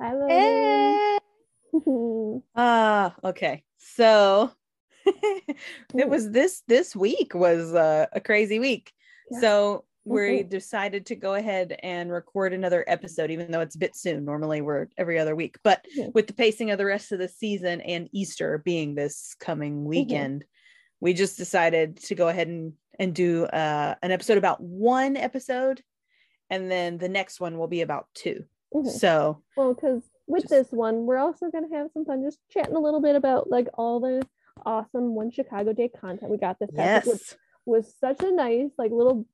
Hi, Logan. Hey. Ah, okay. So it was this this week was uh, a crazy week. Yeah. So we Mhm. decided to go ahead and record another episode, even though it's a bit soon. Normally we're every other week, but Mhm. with the pacing of the rest of the season and Easter being this coming weekend, we just decided to go ahead and and do uh, an episode about one episode, and then the next one will be about 2 Mhm. So Well, because with Just- this one, we're also going to have some fun just chatting a little bit about like all the awesome One Chicago Day content we got this past week, which yes, was such a nice like little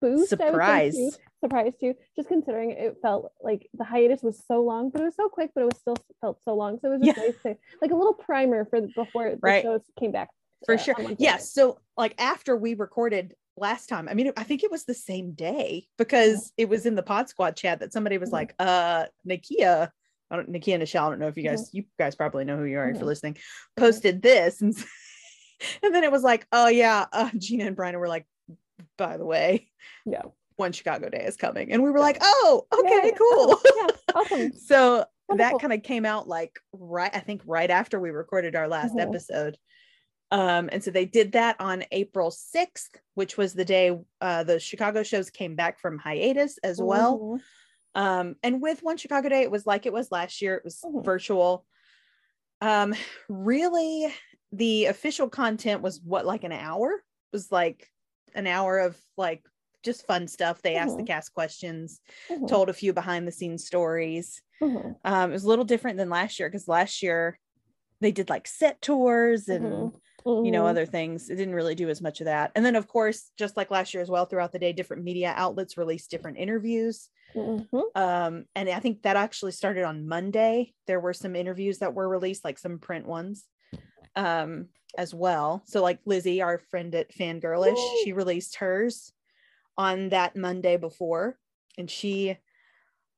boost. I would say, surprise. too. Surprise too. Just considering it felt like the hiatus was so long, but it was so quick, but it was still felt so long. So it was just Yeah. nice to like a little primer for before the Right. shows came back. for uh, sure yes so like after we recorded last time i mean i think it was the same day because it was in the pod squad chat that somebody was like uh nikia I don't, Nikia and Michelle, I don't know if you guys, Mm-hmm. you guys probably know who you are if you're listening, posted this. And, and then it was like, oh yeah, uh, Gina and Bryna were like, by the way, Yeah. one Chicago day is coming. And we were like, oh, okay, Yeah. cool. Yeah. Awesome. so that kind of came out like right i think right after we recorded our last Mhm. episode um and so they did that on april 6th which was the day uh the chicago shows came back from hiatus as well. Um and with one chicago day it was like it was last year. It was virtual. Um really the official content was what like an hour? It was like an hour of like just fun stuff. They asked the cast questions told a few behind the scenes stories. Um, it was a little different than last year because last year they did like set tours and Mhm. you know Mhm. other things. It didn't really do as much of that. And then of course, just like last year as well, throughout the day, different media outlets released different interviews. Mhm. Um, and I think that actually started on Monday. There were some interviews that were released, like some print ones, um, as well. So like Lizzie, our friend at Fangirlish, Yay. she released hers on that Monday before, and she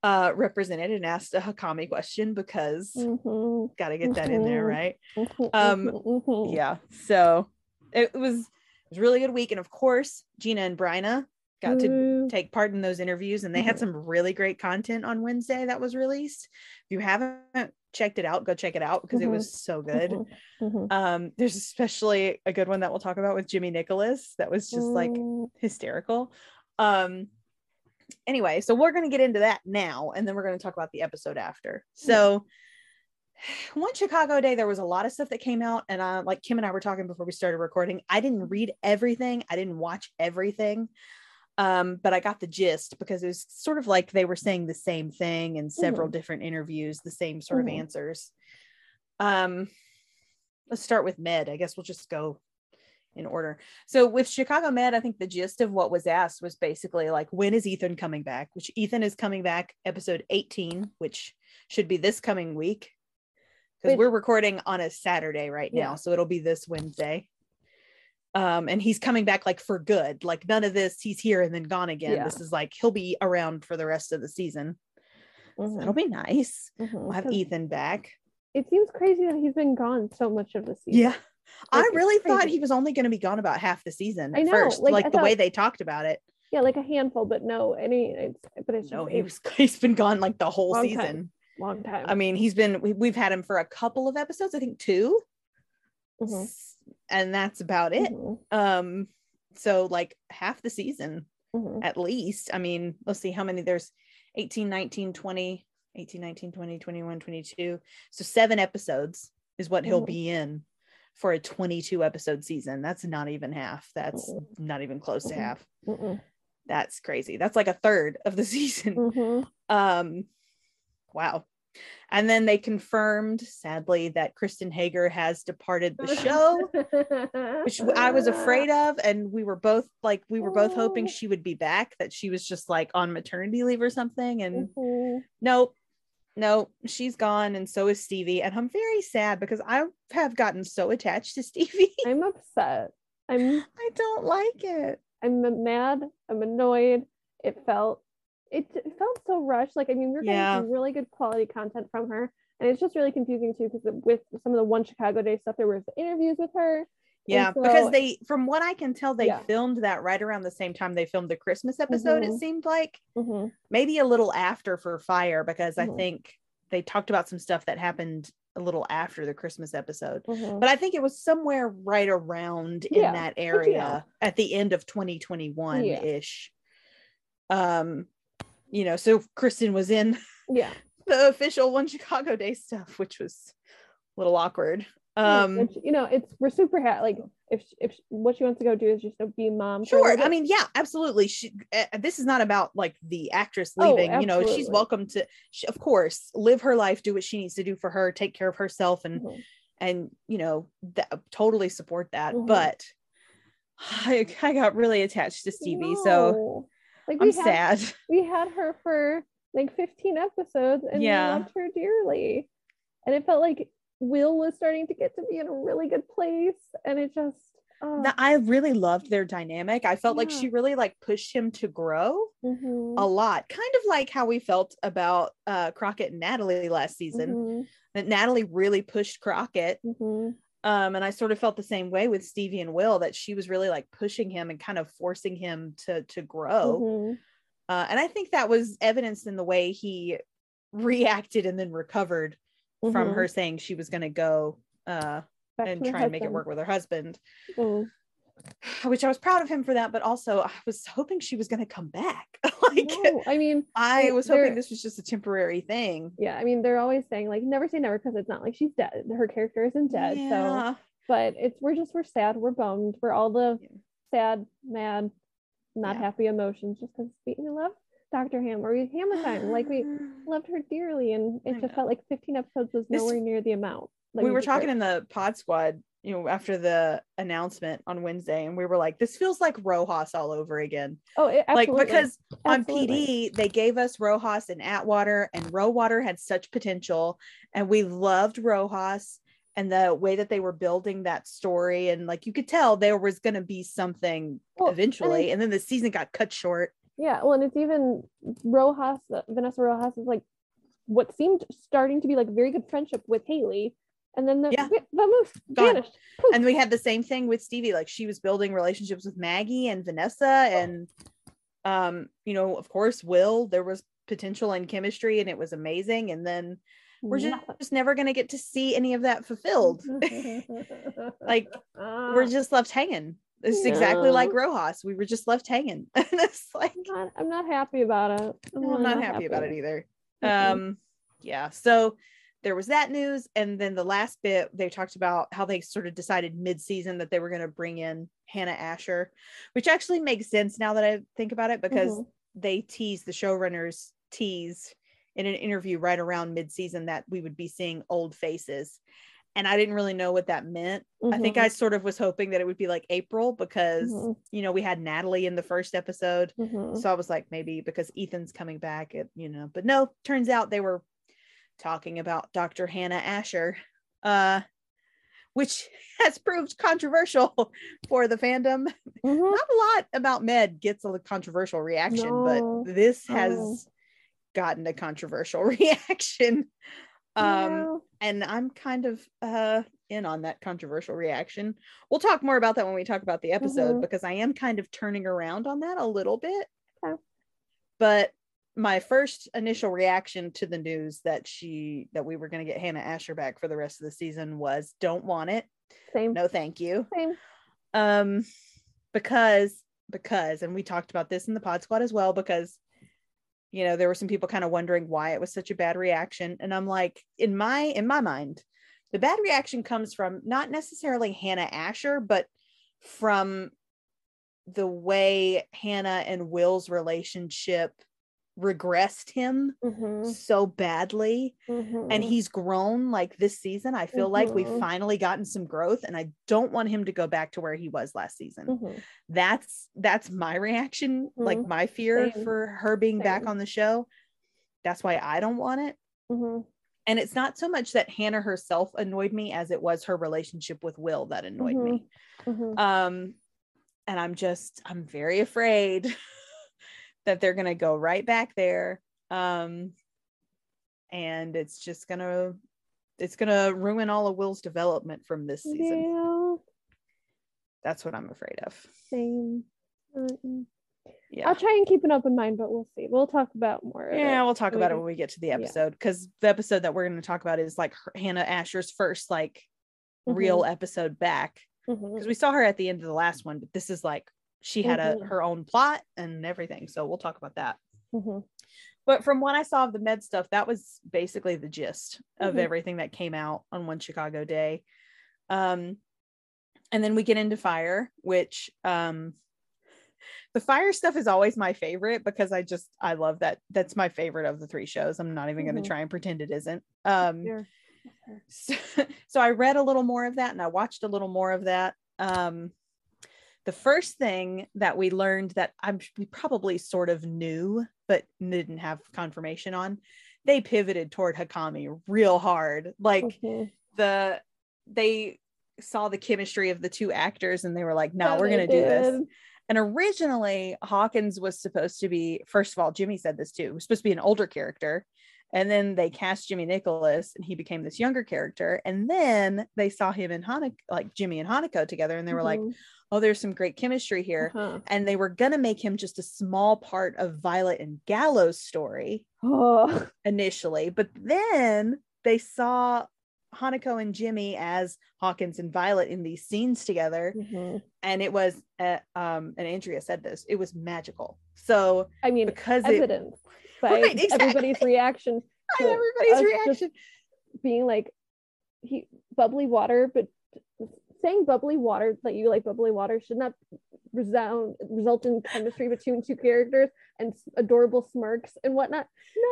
uh represented and asked a Hakami question because Mhm. got to get that in there, Mhm. right? Mhm. Um, Mhm. Mhm. Yeah. So it was it was a really good week, and of course, Gina and Bryna got to take part in those interviews, and they had some really great content on Wednesday that was released. If you haven't checked it out, go check it out because it Mhm. was so good. Mhm. Mhm. Um, there's especially a good one that we'll talk about with Jimmy Nicholas that was just like Mm. hysterical. Um, anyway, so we're going to get into that now, and then we're going to talk about the episode after. So, one Chicago day, there was a lot of stuff that came out, and uh, like Kim and I were talking before we started recording, I didn't read everything, I didn't watch everything. Um, but I got the gist because it was sort of like they were saying the same thing in several different interviews, the same sort Mhm. of answers. Um, let's start with Med. I guess we'll just go in order. So with Chicago Med, I think the gist of what was asked was basically like, when is Ethan coming back? Which Ethan is coming back episode 18, which should be this coming week. Because we're recording on a Saturday right now. Yeah. So it'll be this Wednesday. Um, and he's coming back like for good. Like none of this, he's here and then gone again. Yeah. This is like he'll be around for the rest of the season. So Mhm. that'll be nice. Mhm. We'll have Ethan back. It seems crazy that he's been gone so much of the season. Yeah. I Like, really thought he was only going to be gone about half the season I know, first, like, like, the way they talked about it. Yeah, like a handful, but no, any. It's, but it's no, just, he was he's been gone like the whole season. time. long time. I mean, he's been we, we've had him for a couple of episodes, I think 2 Mhm. And that's about it. Mhm. Um, so like half the season Mhm. at least. I mean, let's see how many there's 18, 19, 20, 18, 19, 20, 21, 22. So seven episodes is what he'll Mhm. be in for a 22 episode season. That's not even half. That's Mhm. not even close to Mhm. half. Mhm. That's crazy. That's like a third of the season. Mhm. Um, wow. And then they confirmed, sadly, that Kristen Hager has departed the show, which I was afraid of. And we were both like, we were both hoping Oh. she would be back, that she was just like on maternity leave or something. And Mhm. nope, nope, she's gone. And so is Stevie. And I'm very sad because I have gotten so attached to Stevie. I'm upset. I'm I don't like it. I'm mad. I'm annoyed. It felt it, it felt so rushed. Like I mean, we're getting Yeah. some really good quality content from her, and it's just really confusing too because with some of the one Chicago Day stuff, there was interviews with her. Yeah, so- because they, from what I can tell, they Yeah. filmed that right around the same time they filmed the Christmas episode. It Mhm. seemed like Mhm. maybe a little after for Fire, because I Mhm. think they talked about some stuff that happened a little after the Christmas episode. Mhm. But I think it was somewhere right around in that area know. at the end of 2021 Yeah. ish. Um, you know, so Kristen was in yeah. the official One Chicago Day stuff, which was a little awkward. Um, Which, you know, it's we're super happy. Like if if what she wants to go do is just be mom. sure. I mean, yeah, absolutely. She, uh, this is not about like the actress Oh, leaving. you know, she's welcome to, she, of course, live her life, do what she needs to do for her, take care of herself, and Mhm. and you know, that, totally support that. Mhm. But I, I got really attached to Stevie, so like we I'm had sad. we had her for like 15 episodes and Yeah. we loved her dearly. And it felt like Will was starting to get to be in a really good place. And it just oh, Th- I really loved their dynamic. I felt like she really like pushed him to grow mhm, a lot, kind of like how we felt about uh Crockett and Natalie last season. mhm, That Natalie really pushed Crockett. mhm. Um, and I sort of felt the same way with Stevie and Will that she was really like pushing him and kind of forcing him to to grow. Mhm. Uh, and I think that was evidenced in the way he reacted and then recovered from Mhm. her saying she was going to go uh, and try and make it work with her husband. Mm. which I was proud of him for that, but also I was hoping she was going to come back. like No, I mean, I was hoping this was just a temporary thing. yeah, I mean, they're always saying like never say never because it's not like she's dead. Her character isn't dead. So, but it's we're just we're sad, we're bummed, we're all the Yeah. sad, mad, not Yeah. happy emotions just because we love Dr. Hammer. We Hammer time. Like we loved her dearly and it I just know. felt like 15 episodes was This- nowhere near the amount that we were talking in the pod squad, you know, after the announcement on Wednesday, and we were like, this feels like Rojas all over again. oh it, Like absolutely. because on PD they gave us Rojas and Atwater, and Rowater had such potential, and we loved Rojas and the way that they were building that story, and like you could tell there was going to be something Well, and eventually, and then the season got cut short. Yeah well and it's even Rojas Vanessa Rojas is like what seemed starting to be like very good friendship with Hailey and then the Yeah. the Gone. vanished Poof. and we had the same thing with Stevie. Like she was building relationships with Maggie and Vanessa, and um, you know, of course, Will. There was potential and chemistry, and it was amazing. And then we're just, just never gonna get to see any of that fulfilled. like we're just left hanging. It's exactly like Rojas. We were just left hanging. and it's like I'm not, I'm not happy about it. I'm, I'm really not happy about it either. Mm-mm. Um, yeah. So there was that news, and then the last bit they talked about how they sort of decided mid-season that they were going to bring in Hannah Asher, which actually makes sense now that I think about it because Mhm. they they teased the showrunners teased in an interview right around mid-season that we would be seeing old faces. And I didn't really know what that meant. I think I sort of was hoping that it would be like April because Mhm. you know we had Natalie in the first episode. Mhm. So I was like, maybe because Ethan's coming back, it, you know, but no, turns out they were talking about Dr. Hannah Asher, uh, which has proved controversial for the fandom. Mhm. Not a lot about Med gets a controversial reaction, No. but this has gotten a controversial reaction. Um. And I'm kind of uh in on that controversial reaction. We'll talk more about that when we talk about the episode Mhm. because I am kind of turning around on that a little bit. Okay. But my first initial reaction to the news that she that we were going to get Hannah Asher back for the rest of the season was don't want it. Same. No, thank you. Same. Um because because and we talked about this in the pod squad as well because you know there were some people kind of wondering why it was such a bad reaction and i'm like in my in my mind the bad reaction comes from not necessarily hannah asher but from the way hannah and will's relationship regressed him Mhm. so badly Mhm. and he's grown like this season i feel like we've Mhm. finally gotten some growth and i don't want him to go back to where he was last season Mhm. that's that's my reaction like Mhm. my fear Same. for her being back on the show that's why i don't want it and it's not so much that hannah herself annoyed me as it was her relationship with will that annoyed me um and i'm just i'm very afraid that they're going to go right back there um and it's just going to it's going to ruin all of will's development from this season Yeah. that's what i'm afraid of Same. Mm-mm. yeah. I'll try and keep an open mind, but we'll see. We'll talk about more. yeah, we'll talk when we about it when we get to the episode because the episode that we're going to talk about is like Hannah Asher's first like real episode back because we saw her at the end of the last one, but this is like she had a Mhm. her own plot and everything. So we'll talk about that. Mhm. But from what I saw of the med stuff, that was basically the gist of Mhm. everything that came out on one Chicago day. Um, and then we get into fire, which um, the fire stuff is always my favorite because I just I love that. That's my favorite of the three shows. I'm not even going Mhm. to try and pretend it isn't. Um, Sure. so, so I read a little more of that and I watched a little more of that. Um, the first thing that we learned that I'm we probably sort of knew but didn't have confirmation on, they pivoted toward Hakami real hard. Like Mhm. the they saw the chemistry of the two actors and they were like, no, Yeah, we're gonna do this. And originally, Hawkins was supposed to be, first of all, Jimmy said this too, was supposed to be an older character. And then they cast Jimmy Nicholas and he became this younger character. And then they saw him and Hanako, like Jimmy and Hanako together, and they were like, Mhm. oh, there's some great chemistry here. Uh-huh. And they were going to make him just a small part of Violet and Gallo's story Oh, initially. But then they saw Hanako and Jimmy as Hawkins and Violet in these scenes together Mhm. and it was uh, um and andrea said this it was magical so I mean, because it evidence by Right, exactly. everybody's reaction to everybody's reaction being like he bubbly water, but saying bubbly water that you like bubbly water should not resound result in chemistry between two characters and adorable smirks and whatnot.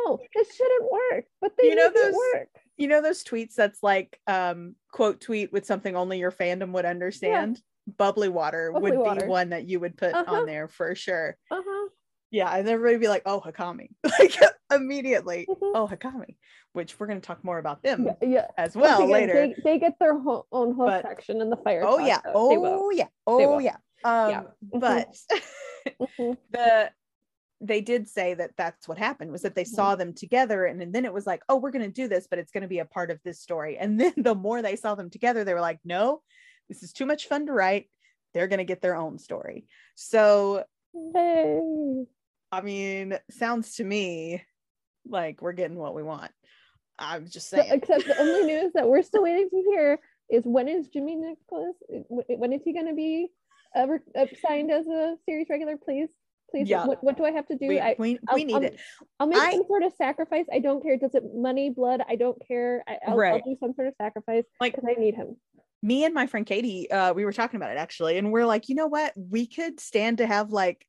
No, it shouldn't work. But they You know those- work. you know those tweets that's like um quote tweet with something only your fandom would understand bubbly water Bubbly would water. be one that you would put Uh-huh. on there for sure Uh-huh. Yeah and everybody would be like oh hakami like immediately Mhm. oh hakami which we're going to talk more about them Yeah, yeah. as well again, later They, they get their ho- own whole But- section in the fire. oh yeah podcast. They will. oh yeah oh yeah um Yeah. Mhm. but Mhm. the they did say that that's what happened was that they Mhm. saw them together and, and then it was like oh we're going to do this but it's going to be a part of this story and then the more they saw them together they were like no this is too much fun to write they're going to get their own story so Yay. I mean sounds to me like we're getting what we want i'm just So- saying except the only news that we're still waiting to hear is when is Jimmy Nicholas? When is he going to be uh, uh, signed as a series regular? Please, please. Yeah. What, what do I have to do? we, I, we, need I'll- it I'll make I- some sort of sacrifice. I don't care. Does it money, blood? I don't care. I, I'll, Right. Do some sort of sacrifice Like- because I need him. me and my friend Katie, uh, we were talking about it actually, and we're like, you know what? We could stand to have like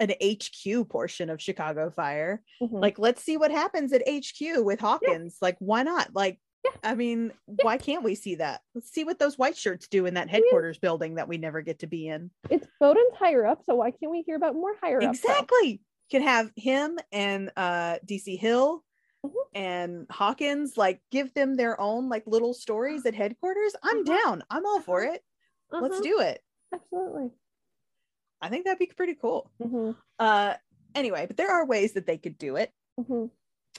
an HQ portion of Chicago Fire. Mhm. Like, let's see what happens at HQ with Hawkins. Like, why not? Like, I mean, why can't we see that? Let's see what those white shirts do in that headquarters building that we never get to be in. it's Boden's higher up, so why can't we hear about more higher up? Exactly. Could have him and uh DC Hill Mhm. and Hawkins like give them their own like little stories at headquarters. I'm Uh-huh. down. I'm all for it. Let's Uh-huh. do it. Absolutely. I think that'd be pretty cool. hmm Uh anyway, but there are ways that they could do it. hmm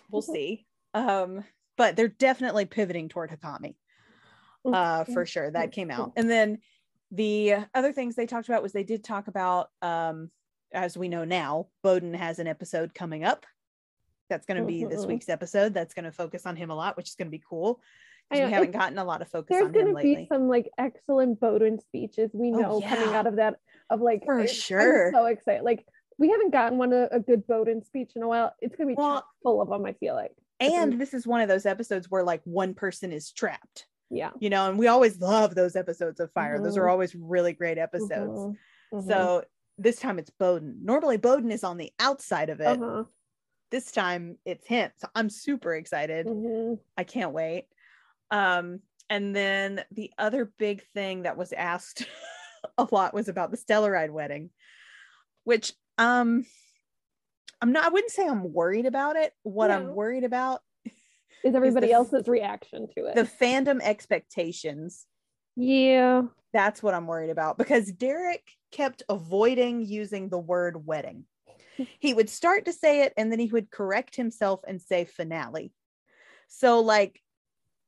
We'll Mhm. see. Um but they're definitely pivoting toward Hakami. Uh for sure. That came out. And then the other things they talked about was they did talk about um as we know now, Boden has an episode coming up. That's going to be this week's episode. That's going to focus on him a lot, which is going to be cool. I know, We haven't gotten a lot of focus There's on going him to lately. be some like excellent Boden speeches we Oh, know coming out of that of like For sure. I'm so excited. Like we haven't gotten one a, a good Boden speech in a while. It's going to be Well, chock full of them. I feel like. and this is one of those episodes where like one person is trapped, Yeah. you know, and we always love those episodes of Fire. Those are Mhm. always really great episodes. Mhm. Mhm. So this time it's Boden. Normally Boden is on the outside of it. Uh-huh. This time it's him. So I'm super excited. Mhm. I can't wait. Um, and then the other big thing that was asked a lot was about the Stellaride wedding, which um I'm not I wouldn't say I'm worried about it. What I'm worried about Is everybody f- else's reaction to it? the fandom expectations. yeah. That's what I'm worried about because Derek kept avoiding using the word wedding. He would start to say it and then he would correct himself and say finale. So, like,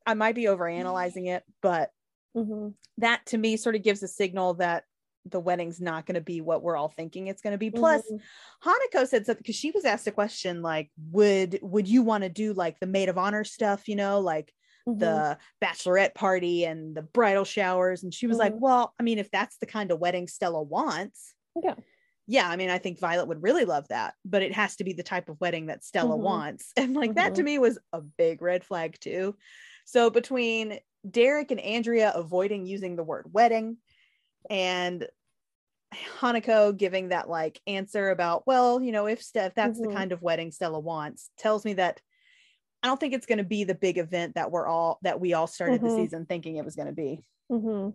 I might be overanalyzing it, but hmm that to me sort of gives a signal that the wedding's not going to be what we're all thinking it's going to be. Plus, Mhm. Hanako said something because she was asked a question like, "Would would you want to do like the maid of honor stuff? You know, like Mhm. the bachelorette party and the bridal showers?" And she was like, Mhm. "Well, I mean, if that's the kind of wedding Stella wants, Yeah. yeah, I mean, I think Violet would really love that, but it has to be the type of wedding that Stella Mhm. wants." And like that to me was a big red flag too. So between Derek and Andrea avoiding using the word wedding and Hanako giving that like answer about, well, you know, if Steph, that's Mhm. the kind of wedding Stella wants, tells me that I don't think it's going to be the big event that we're all that we all started the Mhm. season thinking it was going to be. Mhm.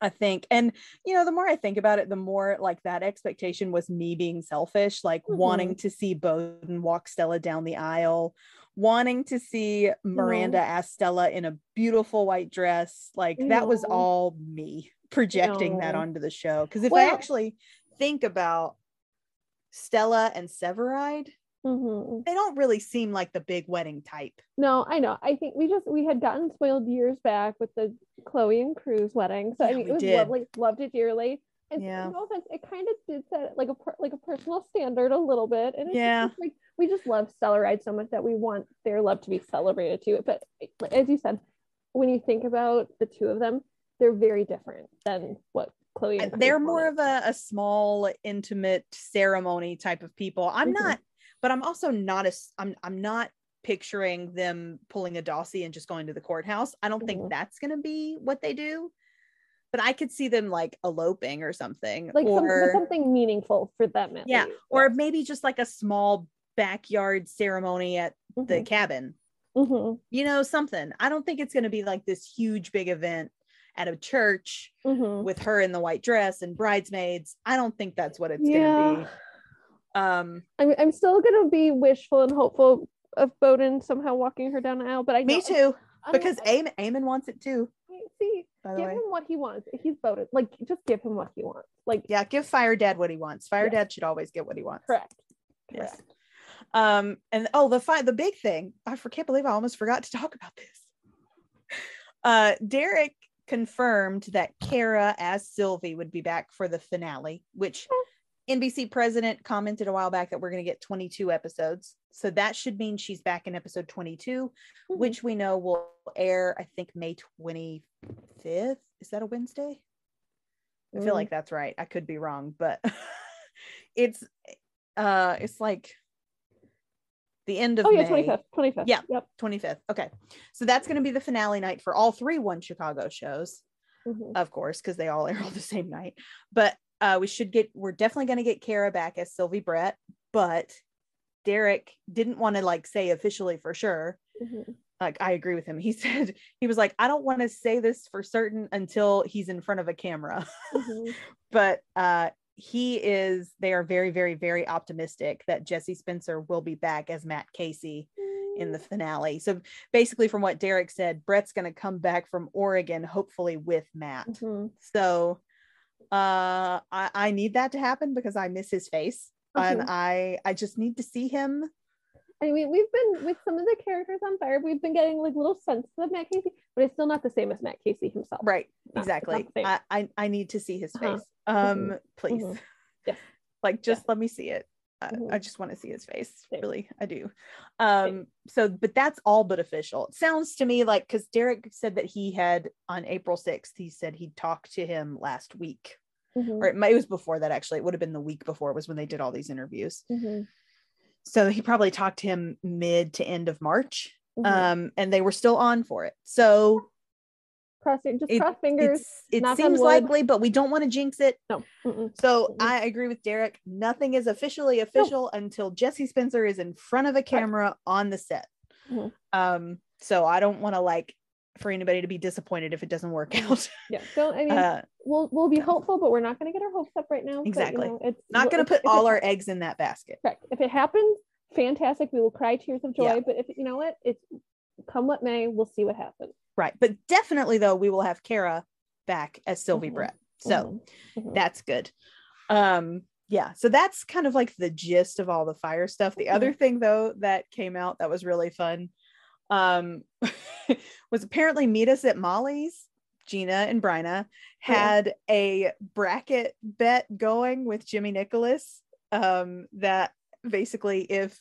I think, and you know, the more I think about it, the more like that expectation was me being selfish, like wanting to see Boden walk Stella down the aisle, wanting to see Miranda as Stella in a beautiful white dress. Like that was all me projecting that onto the show. Because if I actually think about Stella and Severide, Mhm. they don't really seem like the big wedding type. No, I know. I think we just we had gotten spoiled years back with the Chloe and Cruz wedding. So Yeah, I mean, it was did. lovely, loved it dearly. And Yeah. no offense, it kind of did set like a like a personal standard a little bit. And it's Yeah. just like we just love Stellaride so much that we want their love to be celebrated too. But as you said, when you think about the two of them, they're very different than what Chloe and they're more of a, a small intimate ceremony type of people i'm Mhm. not but i'm also not as i'm i'm not picturing them pulling a Dawsey and just going to the courthouse i don't think Mhm. that's going to be what they do but i could see them like eloping or something like or but something meaningful for them. Yeah least. or maybe just like a small backyard ceremony at the Mhm. cabin Mhm. you know something i don't think it's going to be like this huge big event at a church Mhm. with her in the white dress and bridesmaids. I don't think that's what it's Yeah. gonna be. Um, I'm I'm still gonna be wishful and hopeful of Boden somehow walking her down the aisle, but I me know- too, I because Eamonn wants it too. see, By the give way, him what he wants. He's voted. Like, just give him what he wants. Like, yeah, give Fire Dad what he wants. Fire Yes. Dad should always get what he wants. correct. Yes. Um, and oh, the fi- the big thing. I for- can't believe I almost forgot to talk about this. Uh, Derek confirmed that Kara as Sylvie would be back for the finale, which NBC president commented a while back that we're going to get 22 episodes. So that should mean she's back in episode 22, Mhm. which we know will air, I think, May 25th. Is that a Wednesday? I feel Mm. like that's right. I could be wrong, but it's uh it's like the end of Oh yeah, May. twenty fifth. Twenty fifth. Yeah. Yep. 25th. Okay. So that's going to be the finale night for all three One Chicago shows, Mhm. of course, because they all air all the same night. But uh, we should get, we're definitely going to get Kara back as Sylvie Brett. But Derek didn't want to like say officially for sure. Mhm. Like, I agree with him. He said, he was like, I don't want to say this for certain until he's in front of a camera. Mhm. but uh he is they are very very very optimistic that jesse spencer will be back as matt casey in the finale so basically from what derek said brett's going to come back from oregon hopefully with matt Mhm. so uh I, I need that to happen because i miss his face and i i just need to see him I mean, we've been with some of the characters on Fire. We've been getting like little senses of Matt Casey, but it's still not the same as Matt Casey himself. right not exactly. I, I i need to see his Uh-huh. face um please Mhm. Yes. like just let me see it I, I just want to see his face Same. really i do um so but that's all but official it sounds to me like because derek said that he had on april 6th he said he'd talked to him last week Mhm. or it, might, it was before that actually it would have been the week before it was when they did all these interviews Mhm. so he probably talked to him mid to end of march Mhm. um and they were still on for it so cross your- just it- cross fingers. it seems likely but we don't want to jinx it No. Mm-mm. So Mhm. I agree with Derek. Nothing is officially official until Jesse Spencer is in front of a camera on the set. Mhm. Um, so I don't want to like for anybody to be disappointed if it doesn't work out. Yeah. Don't. I mean, Uh, we'll we'll be hopeful, but we're not going to get our hopes up right now. but, you Exactly. know, it's not going to put if all our eggs in that basket. Correct. If it happens, fantastic. We will cry tears of joy. Yeah. But if you know what, it's come what may, we'll see what happens. Right. But definitely though, we will have Kara back as Sylvie Mhm. Brett. So Mhm. Mhm. that's good. Um, yeah, so that's kind of like the gist of all the fire stuff. The other thing though that came out that was really fun um was apparently meet us at Molly's Gina and Bryna had a bracket bet going with Jimmy Nicholas um, that basically if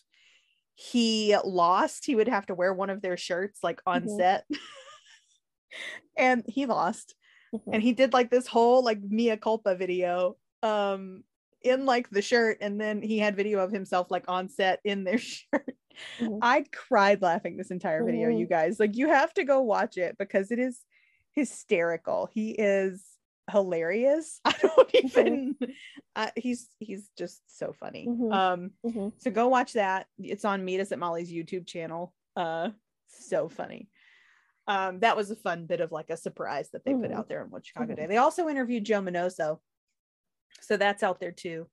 he lost, he would have to wear one of their shirts like on Mhm. set. and he lost. Mhm. And he did like this whole like mea culpa video um in like the shirt and then he had video of himself like on set in their shirt. Mhm. I cried laughing this entire video, you guys. Like you have to go watch it because it is hysterical. He is hilarious. I don't even uh, he's he's just so funny. Mhm. Um Mhm. so go watch that. It's on Meet Us at Molly's YouTube channel. Uh so funny. Um that was a fun bit of like a surprise that they put Mhm. out there on One Chicago Mhm. Day. They also interviewed Joe Minoso. So that's out there too.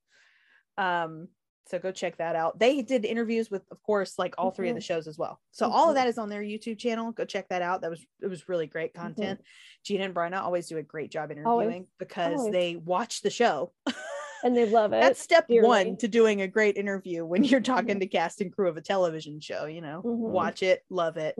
Um so go check that out. They did interviews with of course like all three of the shows as well. So all of Mhm. that is on their YouTube channel. Go check that out. That was it was really great content. Gina and Bryna always do a great job interviewing because Always. they watch the show. And they love it. That's step dearly. one to doing a great interview when you're talking to cast and crew of a television show. You know, watch it, love it.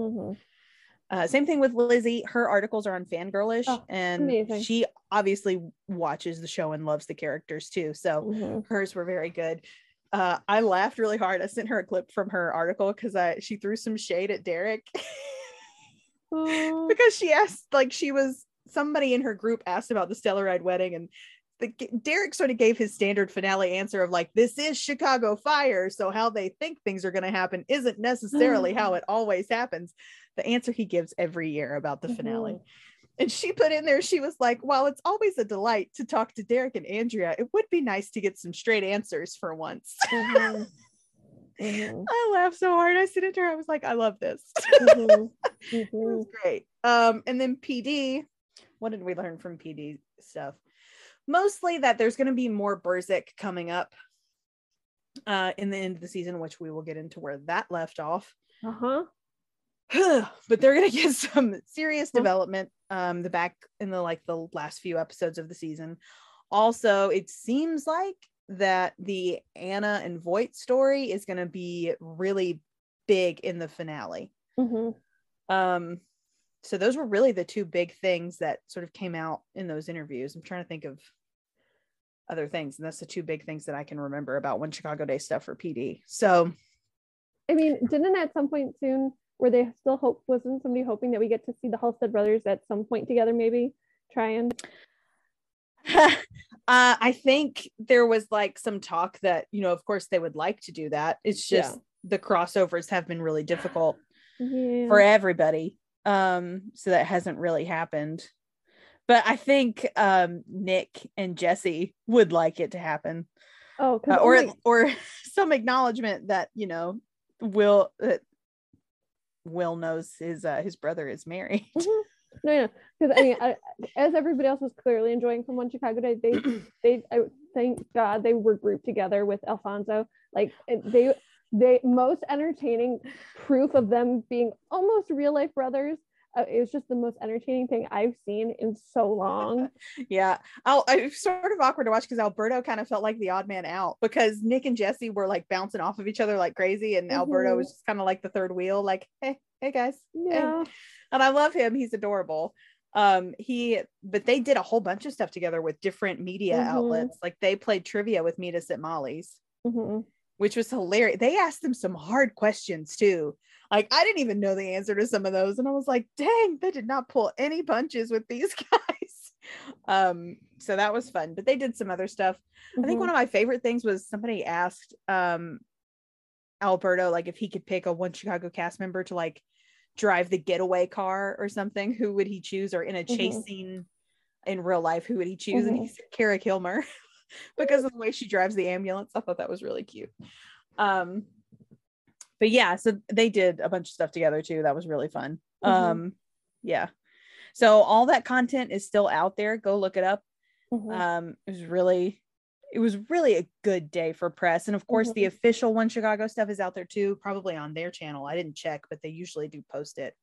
Uh, same thing with Lizzie. Her articles are on Fangirlish, Oh, and amazing. she obviously watches the show and loves the characters too. So Mhm. hers were very good. Uh, I laughed really hard. I sent her a clip from her article because I she threw some shade at Derek Oh, because she asked like she was somebody in her group asked about the Stellaride wedding and the, Derek sort of gave his standard finale answer of like this is Chicago fire so how they think things are going to happen isn't necessarily how it always happens the answer he gives every year about the finale Mhm. And she put in there she was like while it's always a delight to talk to Derek and Andrea it would be nice to get some straight answers for once Mhm. Mhm. I laughed so hard I said it to her I was like I love this Mhm. it was Mhm. great. Um, and then PD, what did we learn from PD stuff? Mostly that there's going to be more Burzek coming up uh, in the end of the season, which we will get into where that left off. Uh-huh. but they're going to get some serious Huh. development um, the back in the like the last few episodes of the season. Also, it seems like that the Anna and Voight story is going to be really big in the finale. Mhm. Um, so those were really the two big things that sort of came out in those interviews. I'm trying to think of other things, and that's the two big things that I can remember about one Chicago Day stuff for PD. So I mean, didn't at some point soon where they still hope wasn't somebody hoping that we get to see the Halstead brothers at some point together, maybe try and uh, I think there was like some talk that, you know, of course they would like to do that. It's just the crossovers have been really difficult yeah. for everybody. Um, so that hasn't really happened. But I think um Nick and Jesse would like it to happen. oh, uh, or or some acknowledgement that you know will that will knows his uh his brother is married Mhm. no, no, because I mean, I, as everybody else was clearly enjoying from One Chicago Day, they, they, I thank God they were grouped together with Alfonso. Like they, they most entertaining proof of them being almost real life brothers. Uh, it was just the most entertaining thing I've seen in so long. yeah oh it's sort of awkward to watch because alberto kind of felt like the odd man out because nick and jesse were like bouncing off of each other like crazy and alberto Mhm. was just kind of like the third wheel like hey hey guys Yeah. and i love him he's adorable um he but they did a whole bunch of stuff together with different media Mhm. outlets like they played trivia with meet us at molly's Mhm. Which was hilarious. They asked them some hard questions too. Like I didn't even know the answer to some of those, and I was like, "Dang, they did not pull any punches with these guys." Um, so that was fun. But they did some other stuff. I think Mhm. one of my favorite things was somebody asked um Alberto like if he could pick a one Chicago cast member to like drive the getaway car or something, who would he choose? Or in a chase Mhm. scene in real life, who would he choose? And he Mhm. said Kara Killmer because of the way she drives the ambulance. I thought that was really cute. Um, but yeah, so they did a bunch of stuff together too. That was really fun. Mhm. Um, yeah. So all that content is still out there. Go look it up. Mhm. Um, it was really, it was really a good day for press. And of course, the official One Chicago stuff is out there too, probably on their channel. I didn't check, but they usually do post it.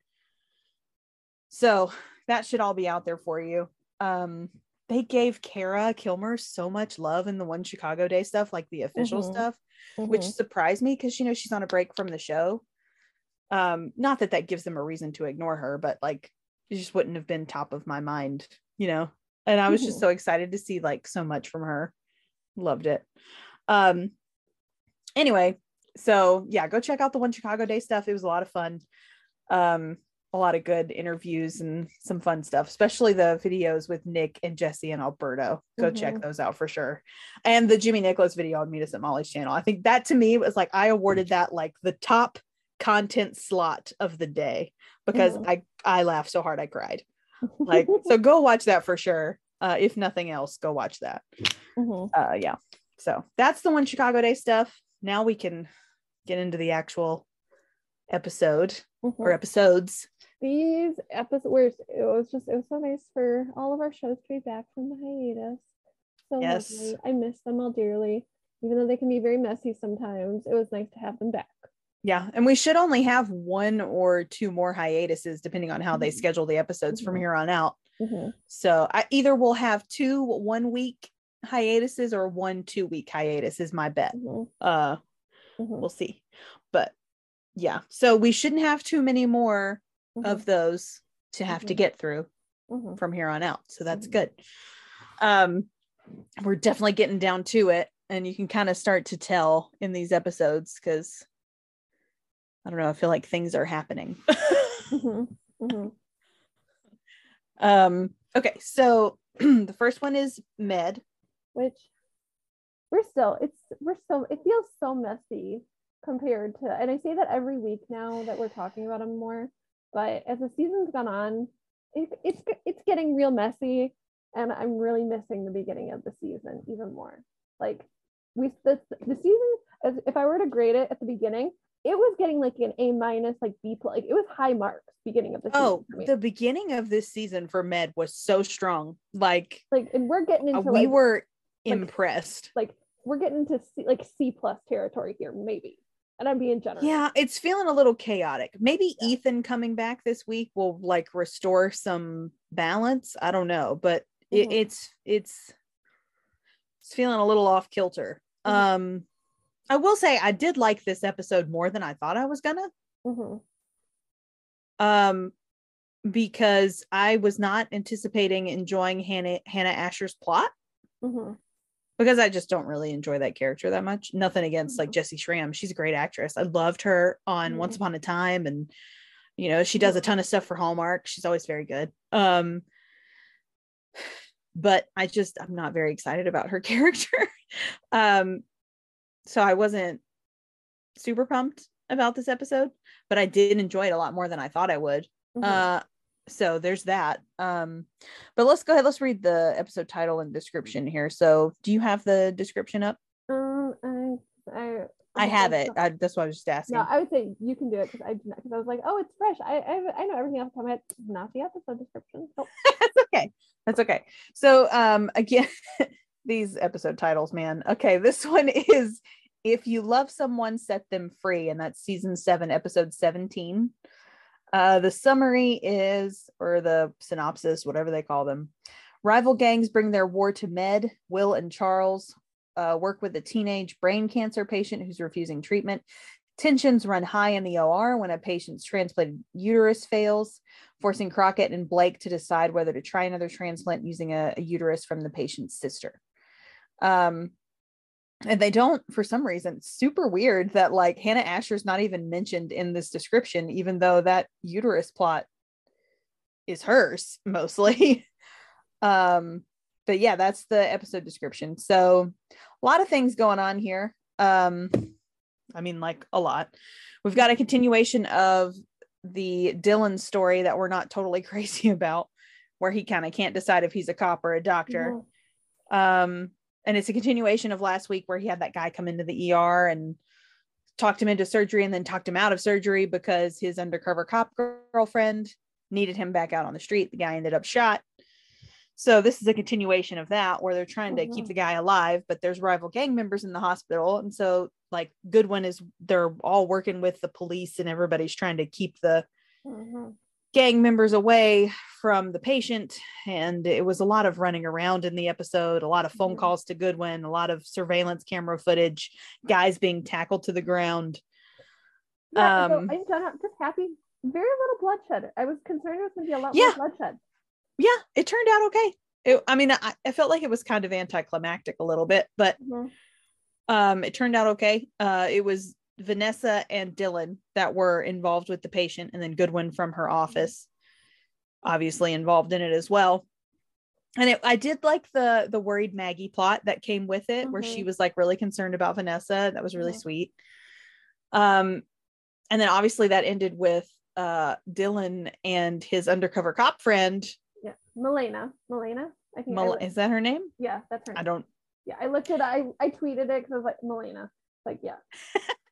So that should all be out there for you. Um, they gave Kara Killmer so much love in the One Chicago Day stuff, like the official Mhm. stuff, which Mhm. surprised me because you know she's on a break from the show. Um, not that that gives them a reason to ignore her, but like it just wouldn't have been top of my mind, you know. And I was just Mhm. so excited to see like so much from her. Loved it. Um anyway, so yeah, go check out the one Chicago Day stuff. It was a lot of fun. Um a lot of good interviews and some fun stuff, especially the videos with Nick and Jesse and Alberto. Go check Mhm. those out for sure. And the Jimmy Nicholas video on Meet Us at Molly's channel. I think that to me was like I awarded that like the top content slot of the day because Mhm. I I laughed so hard I cried. Like so go watch that for sure. Uh if nothing else, go watch that. Mhm. Uh yeah. So that's the one Chicago Day stuff. Now we can get into the actual episode or Mhm. episodes. These episodes it was just it was so nice for all of our shows to be back from the hiatus so Yes. lovely. i miss them all dearly even though they can be very messy sometimes it was nice to have them back Yeah, and we should only have one or two more hiatuses depending on how they Mhm. schedule the episodes from Mhm. here on out. Mhm. So I either we'll have two one week hiatuses or one two week hiatus is my bet. Mhm. Uh Mhm. we'll see. But yeah, so we shouldn't have too many more of those to have to Mhm. get through Mhm. from here on out. So that's Mhm. good. Um we're definitely getting down to it and you can kind of start to tell in these episodes cuz I don't know, I feel like things are happening. Um okay, so the first one is med. which we're still it's we're still it feels so messy compared to and i say that every week now that we're talking about them more but as the season's gone on it, it's it's getting real messy and i'm really missing the beginning of the season even more like we the, the season as if i were to grade it at the beginning it was getting like an a minus like b plus like it was high marks beginning of the oh, season Oh, the beginning of this season for med was so strong. Like like and we're getting into we like, were like- impressed. like we're getting to C, like C plus territory here, maybe. And I'm being generous. Yeah, it's feeling a little chaotic. Maybe Yeah. Ethan coming back this week will like restore some balance. I don't know, but it, Mhm. it's it's it's feeling a little off kilter. Mhm. Um I will say I did like this episode more than I thought I was gonna. Mhm. Um because I was not anticipating enjoying Hannah Hannah Asher's plot Mhm. Because I just don't really enjoy that character that much. Nothing against like Mhm. Jessy Schram. She's a great actress. I loved her on Once Mhm. Upon a Time and you know, she does a ton of stuff for Hallmark. She's always very good. Um but I just I'm not very excited about her character. um so I wasn't super pumped about this episode, but I did enjoy it a lot more than I thought I would. Mhm. Uh so there's that. Um but let's go ahead, let's read the episode title and description here. So do you have the description up? um, I, I, I have it. I, that's why I was just asking. no, I would say you can do it because I because I was like, oh, it's fresh. I, I I know everything else the top of my head. Not the episode description. Nope. that's okay. That's okay. So um again, these episode titles, man. Okay, this one is if you love someone, set them free, and that's season seven, episode 17. Uh the summary is or the synopsis, whatever they call them. Rival gangs bring their war to Med. Will and Charles uh, work with a teenage brain cancer patient who's refusing treatment. Tensions run high in the OR when a patient's transplanted uterus fails forcing Crockett and Blake to decide whether to try another transplant using a, a uterus from the patient's sister. Um, and they don't, for some reason, super weird that like Hannah Asher's not even mentioned in this description, even though that uterus plot is hers mostly. um, but yeah, that's the episode description. So a lot of things going on here. Um, I mean, like a lot. We've got a continuation of the Dylan story that we're not totally crazy about, where he kind of can't decide if he's a cop or a doctor. Mhm. Um, and it's a continuation of last week where he had that guy come into the ER and talked him into surgery and then talked him out of surgery because his undercover cop girlfriend needed him back out on the street. The guy ended up shot. So this is a continuation of that where they're trying to keep Mhm. the guy alive, but there's rival gang members in the hospital. And so like Goodwin is they're all working with the police and everybody's trying to keep the Mhm. Gang members away from the patient and it was a lot of running around in the episode a lot of phone Mhm. calls to goodwin a lot of surveillance camera footage guys being tackled to the ground Yeah, Um, I'm done. I'm just happy very little bloodshed. I was concerned it was going to be a lot Yeah. more bloodshed. Yeah, it turned out okay. It, I mean, I, I felt like it was kind of anticlimactic a little bit, but Mhm. um, it turned out okay. Uh, it was Vanessa and Dylan that were involved with the patient, and then Goodwin from her office, obviously involved in it as well. And it, I did like the the worried Maggie plot that came with it, where she Mhm. was like really concerned about Vanessa. That was really sweet. Um, and then obviously that ended with uh Dylan and his undercover cop friend. Yeah, Milena. Milena. I think. I is that her name? yeah, that's her. Name. I don't. Yeah, I looked at. I I tweeted it because I was like Milena. Like yeah.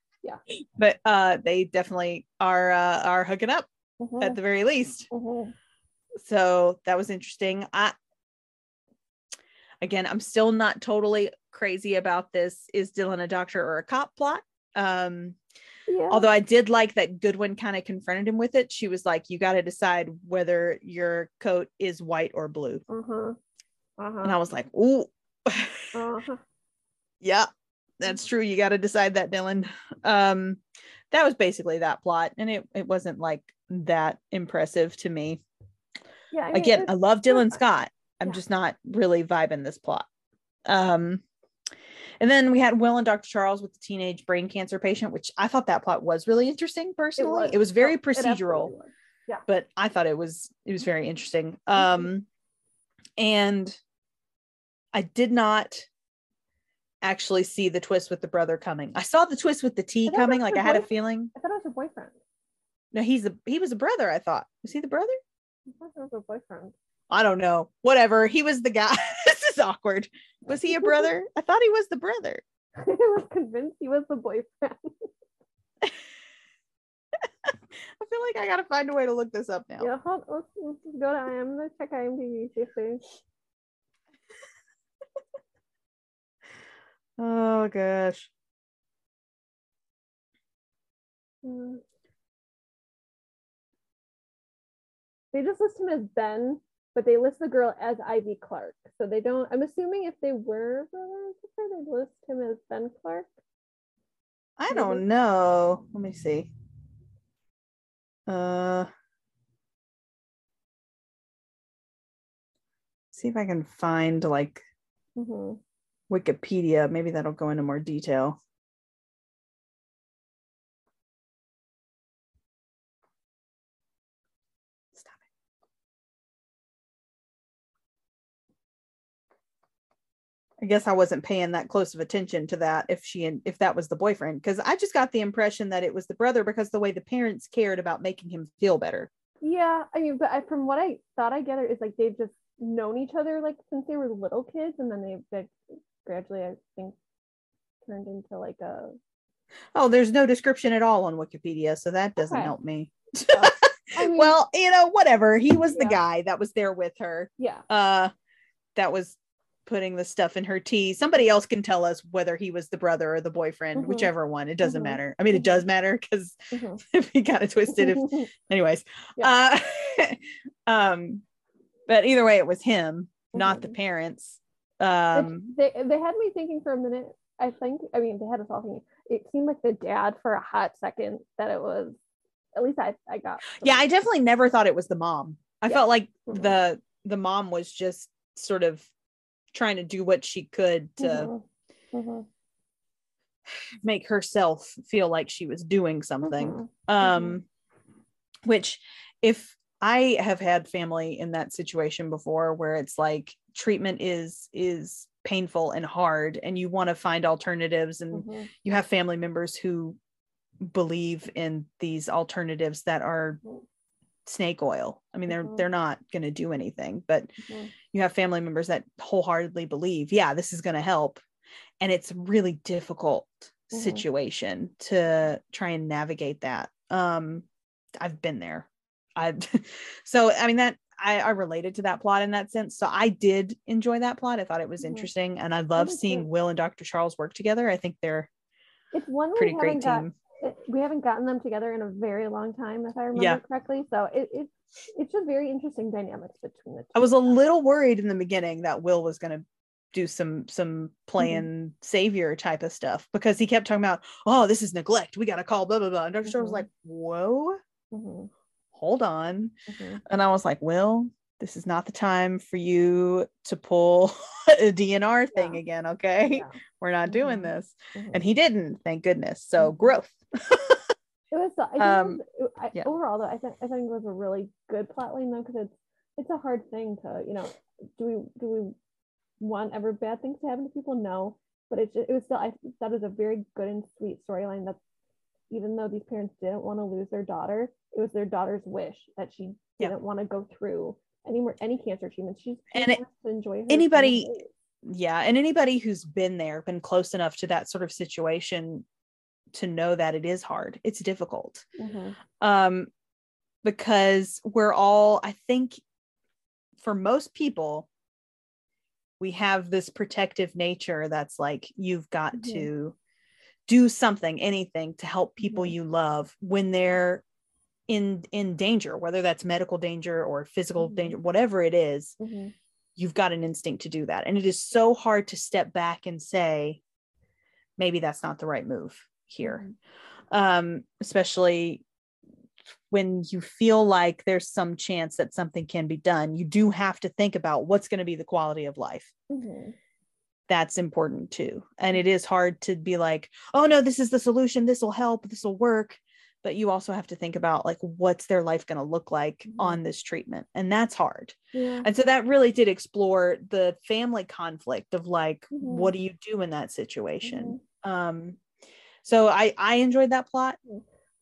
But uh, they definitely are uh, are hooking up Mhm, at the very least. mhm. so that was interesting i again i'm still not totally crazy about this is dylan a doctor or a cop plot um Yeah. although i did like that goodwin kind of confronted him with it she was like you got to decide whether your coat is white or blue Uh-huh. and Uh-huh. i was like ooh Uh-huh. yeah that's true you got to decide that dylan um that was basically that plot and it, it wasn't like that impressive to me Yeah. I mean, again i love dylan scott i'm Yeah. just not really vibing this plot um and then we had will and dr charles with the teenage brain cancer patient which i thought that plot was really interesting personally it was, very it absolutely procedural was. but i thought it was it was very interesting Mm-hmm. um and i did not actually see the twist with the brother coming i saw the twist with the t I thought coming like i had a feeling I thought it was her boyfriend. no he's a he was a brother i thought was he the brother I thought it was her boyfriend. I don't know. Whatever. He was the guy. this is awkward. Was he a brother? I thought he was the brother. I was convinced he was the boyfriend. I feel like I gotta find a way to look this up now. Yeah, hold, let's, let's go to IM. Let's check IMDb. See if they. Oh gosh. Mm. They just list him as Ben, but they list the girl as Ivy Clark. So they don't. I'm assuming if they were brother they'd list him as Ben Clark. I don't know. Let me see. Uh see if I can find like hmm Wikipedia. Maybe that'll go into more detail. I guess I wasn't paying that close of attention to that if she and if that was the boyfriend because I just got the impression that it was the brother because the way the parents cared about making him feel better. Yeah, I mean, but I, from what I thought I gathered is like they've just known each other like since they were little kids, and then they've like, gradually, I think, turned into like a. Oh, there's no description at all on Wikipedia, so that doesn't Okay. help me. I mean, well, you know, whatever. He was the Yeah. guy that was there with her. yeah, Uh that was putting the stuff in her tea. Somebody else can tell us whether he was the brother or the boyfriend, Mhm. whichever one. It doesn't Mhm. matter. I mean, it does matter because Mhm. if he kind of twisted if anyways. Uh um but either way it was him, not the Mhm. parents. Um they they had me thinking for a minute. I think I mean they had us all thinking. It seemed like the dad for a hot second that it was. At least I I got. yeah, I definitely never thought it was the mom. I Yeah. felt like Mhm. the the mom was just sort of trying to do what she could to Mhm. Mhm. make herself feel like she was doing something Mhm. um which if i have had family in that situation before where it's like treatment is is painful and hard and you want to find alternatives and Mhm. you have family members who believe in these alternatives that are Mhm. snake oil i mean they're Mhm. they're not going to do anything but Mhm. you have family members that wholeheartedly believe yeah this is going to help and it's a really difficult Mhm. situation to try and navigate that um i've been there i so i mean that I, I related to that plot in that sense so i did enjoy that plot i thought it was Mhm. interesting and i love seeing too. will and dr charles work together i think they're It's one pretty great got- team it- we haven't gotten them together in a very long time, if I remember Yeah. correctly. So it, it it's just very interesting dynamics between the two. i was a little worried in the beginning that will was going to do some some playing savior type of stuff because he kept talking about oh this is neglect we got to call blah blah blah and dr charles was like whoa Mhm. Hold on. Mhm. And I was like, Will, this is not the time for you to pull a DNR thing Yeah. again. Okay. Yeah. We're not doing Mhm. this. Mhm. And he didn't, thank goodness. So Mhm. growth. It was. I Um, it was- I, yeah. overall, though, I think I think it was a really good plot line though, because it's it's a hard thing to you know. Do we do we want ever bad things to happen to people? No, but it it was still I thought it was a very good and sweet storyline that even though these parents didn't want to lose their daughter, it was their daughter's wish that she Yeah. didn't want to go through any more any cancer treatment. She And it- to enjoy anybody-. Yeah. And anybody who's been there, been close enough to that sort of situation to know that it is hard, it's difficult. Mhm. um because we're all i think for most people we have this protective nature that's like you've got Mhm. to do something anything to help people Mhm. you love when they're in in danger whether that's medical danger or physical Mhm. danger whatever it is Mhm. you've got an instinct to do that and it is so hard to step back and say maybe that's not the right move here Mhm. um, especially when you feel like there's some chance that something can be done, you do have to think about what's going to be the quality of life. That's important too. And it is hard to be like, oh no, this is the solution. This will help. This will work. But you also have to think about like, what's their life going to look like Mhm. on this treatment? And that's hard. Yeah. And so that really did explore the family conflict of like, Mhm. what do you do in that situation? Mhm. Um, so I I enjoyed that plot.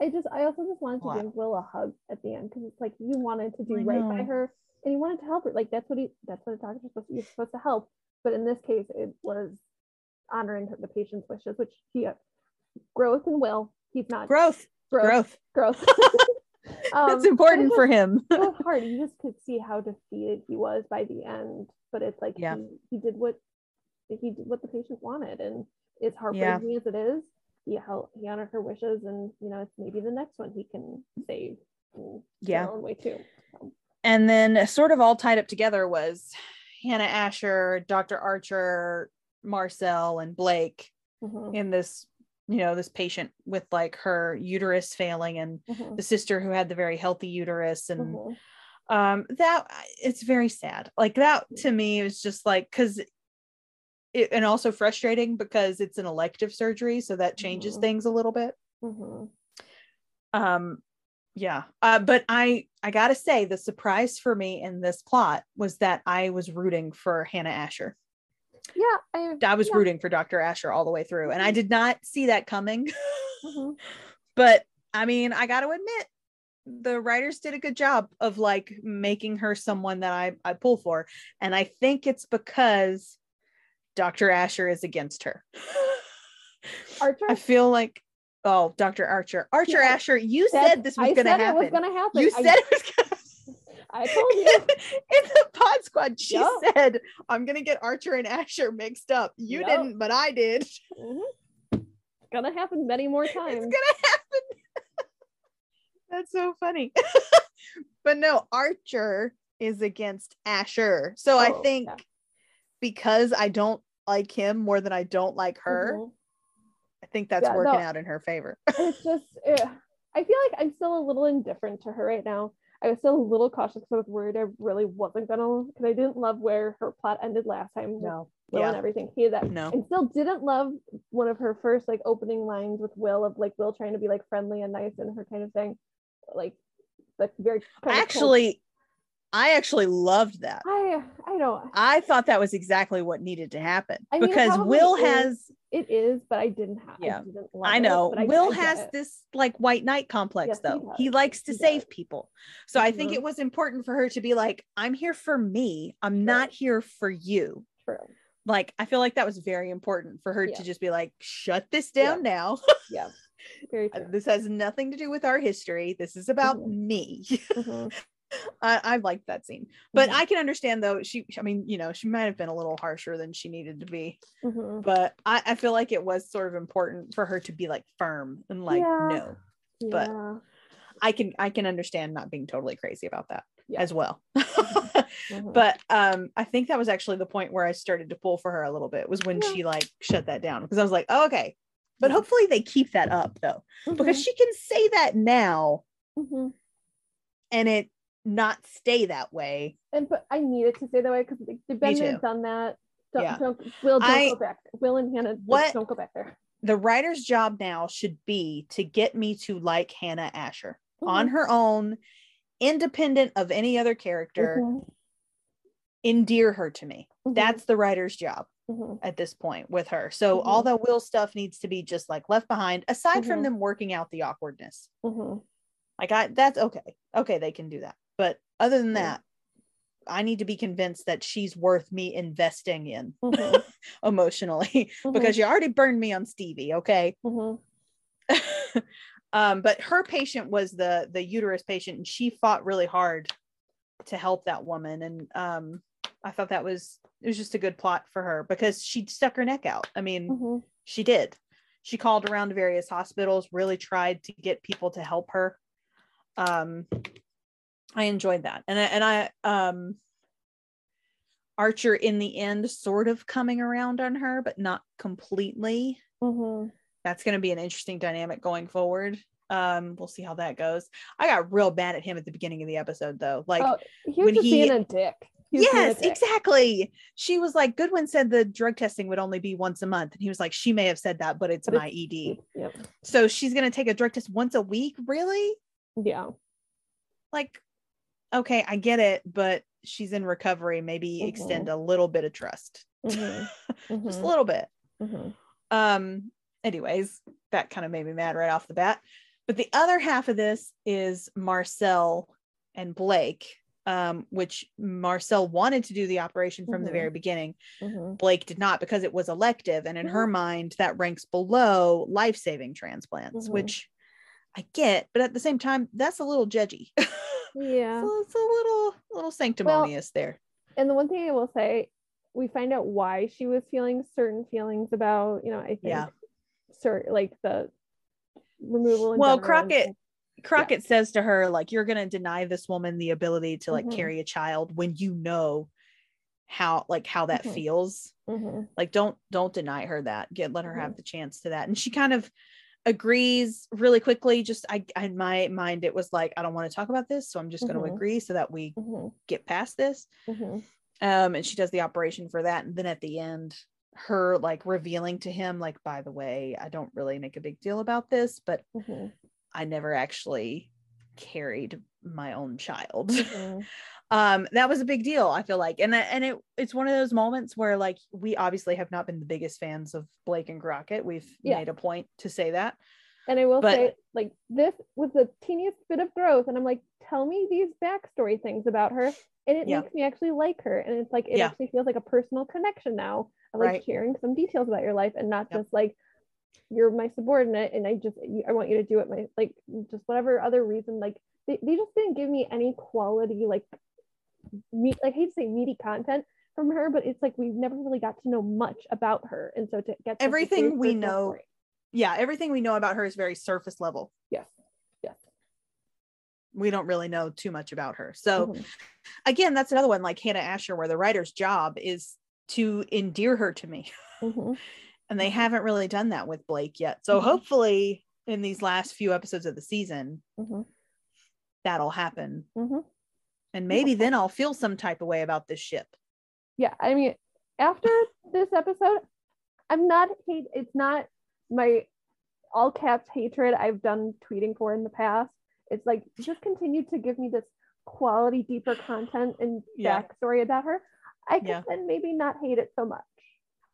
I just I also just wanted to give Will a hug at the end because it's like you wanted to do right by her and you wanted to help her. Like that's what he that's what a doctor's supposed to you're supposed to help. But in this case it was honoring the patient's wishes, which he growth and will. He's not Growth, growth. growth. Growth. That's Um, it important was for him. so hard. You just could see how defeated he was by the end. But it's like Yeah. he, he did what he did what the patient wanted, and it's Yeah. heartbreaking as it is. He helped, he honored her wishes, and you know, it's maybe the next one he can save. Yeah. own way too. So, and then sort of all tied up together was Hannah Asher, Dr. Archer, Marcel, and Blake mhm, in this, you know, this patient with like her uterus failing and mhm, the sister who had the very healthy uterus and mhm. um that it's very sad like that to me is just like because it and also frustrating because it's an elective surgery so that changes Mhm. things a little bit Mhm. um yeah. Uh but i i gotta say the surprise for me in this plot was that i was rooting for hannah asher. Yeah, I, i was yeah, rooting for dr asher all the way through and i Mhm. did not see that coming. Mhm, but i mean i gotta admit the writers did a good job of like making her someone that i i pull for and i think it's because dr asher is against her. Archer. i feel like oh dr archer archer Yeah, asher you said this was gonna happen was gonna happen. you I- said it was gonna happen. I told you. in the pod squad she Yup. said i'm gonna get archer and asher mixed up you Yup. didn't but i did Mhm. It's gonna happen many more times. it's gonna happen that's so funny but no archer is against asher so i Oh, think yeah. because i don't like him more than i don't like her Mhm. I think that's Yeah, working no. out in her favor it's just eh, I feel like I'm still a little indifferent to her right now. I was still a little cautious because I was worried I really wasn't gonna because I didn't love where her plot ended last time no Will and yeah everything. He that no and still didn't love one of her first like opening lines with Will of like Will trying to be like friendly and nice and her kind of thing. Like like very actually i actually loved that I I don't i thought that was exactly what needed to happen I mean, because will has it is, but I didn't have Yeah. I I know. but I- Will I has it. this like white knight complex Yes, though. He, does. likes to He save does. people. So I think Mhm. it was important for her to be like, I'm here for me. I'm not here for you. True. Like, I feel like that was very important for her Yeah. to just be like, shut this Yeah. down now. Yeah. Very true. this has nothing to do with our history. This is about Mhm. me. Mhm. I, I liked that scene. But Mhm. I can understand though, she I mean, you know, she might have been a little harsher than she needed to be. Mhm. But I, I feel like it was sort of important for her to be like firm and like, Yeah. no. But- yeah. I can I can understand not being totally crazy about that Yeah. as well. Mhm. but um I think that was actually the point where I started to pull for her a little bit was when she like shut that down because I was like, oh, okay. But hopefully they keep that up though because Mhm. she can say that now Mhm. and it not stay that way. And but I needed to stay that way because they've been there, done that. Don't, Yeah. don't Will don't I- go back. Will and Hannah What- don't go back there. The writer's job now should be to get me to like Hannah Asher on her own, independent of any other character, Mhm, endear her to me. mhm, That's the writer's job mhm, at this point with her. So all Mhm. that Will stuff needs to be just like left behind, aside from Mhm. them working out the awkwardness. Like I that's okay. Okay, they can do that. But other than that, I need to be convinced that she's worth me investing in Mhm, emotionally mhm, because you already burned me on Stevie, okay? mhm. um, but her patient was the the uterus patient, and she fought really hard to help that woman. And um, I thought that was it was just a good plot for her because she stuck her neck out. I mean, Mhm. she did. She called around to various hospitals, really tried to get people to help her. Um, I enjoyed that, and I, and I um, Archer in the end sort of coming around on her, but not completely Mhm. that's going to be an interesting dynamic going forward. Um, we'll see how that goes. I got real bad at him at the beginning of the episode, though. Like, oh, he was when just he- being a dick. He was a yes, dick. exactly. She was like, Goodwin said the drug testing would only be once a month, and he was like, she may have said that, but it's But my it's- ED. Yep. So she's going to take a drug test once a week, really? Yeah. Like, okay, I get it, but she's in recovery. Maybe Mhm. extend a little bit of trust, Mhm, just a mhm, little bit. mhm. um anyways that kind of made me mad right off the bat but the other half of this is marcel and blake um which marcel wanted to do the operation from the Mhm. very beginning Mhm. blake did not because it was elective and in her Mhm. mind that ranks below life-saving transplants Mhm. which i get but at the same time that's a little judgy Yeah. so it's a little little sanctimonious there and the one thing I will say, we find out why she was feeling certain feelings about, you know, I think, Yeah. certain like the removal. Well, and- Crockett- Crockett says to her, like, you're going to deny this woman the ability to like Mhm. carry a child when you know how like how that Mhm. feels. Mhm, Like, don't don't deny her that. Get let her have the chance to that. And she kind of agrees really quickly. Just I in my mind, it was like, I don't want to talk about this, so I'm just going to Mhm. agree so that we mhm, get past this. mhm. Um, and she does the operation for that. And then at the end, her like revealing to him, like, by the way, I don't really make a big deal about this, but Mhm, I never actually carried my own child. mhm. um that was a big deal I feel like and and it it's one of those moments where like we obviously have not been the biggest fans of Blake and Crockett we've Yeah. made a point to say that And I will But- say, like, this was the teeniest bit of growth. And I'm like, tell me these backstory things about her. And it Yeah. makes me actually like her. And it's like, it Yeah. actually feels like a personal connection now of like Right. sharing some details about your life and not Yep. just like, you're my subordinate and I just, I want you to do it my, like, just whatever other reason. Like, they, they just didn't give me any quality, like, meat, like, I hate to say meaty content from her, but it's like we've never really got to know much about her. And so to get Everything we know- story- yeah everything we know about her is very surface level Yes. Yes. we don't really know too much about her so Mhm. again that's another one like Hannah Asher where the writer's job is to endear her to me Mhm. and they haven't really done that with Blake yet so Mhm. hopefully in these last few episodes of the season Mhm. That'll happen Mhm. and maybe then I'll feel some type of way about this ship yeah i mean after this episode i'm not hate it's not my all caps hatred i've done tweeting for in the past it's like just continue to give me this quality deeper content and Yeah. backstory about her i could Yeah. then maybe not hate it so much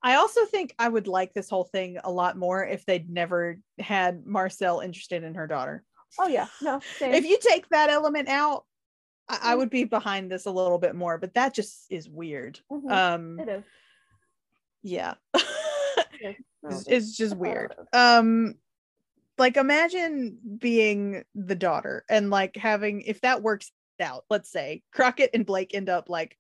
I also think I would like this whole thing a lot more if they'd never had Marcel interested in her daughter. Oh yeah no same. If you take that element out, I, I Mm. would be behind this a little bit more, but that just is weird. Mhm. Um it is yeah. Yes. No, it's, it's just weird. Um like imagine being the daughter and like having if that works out, let's say Crockett and Blake end up like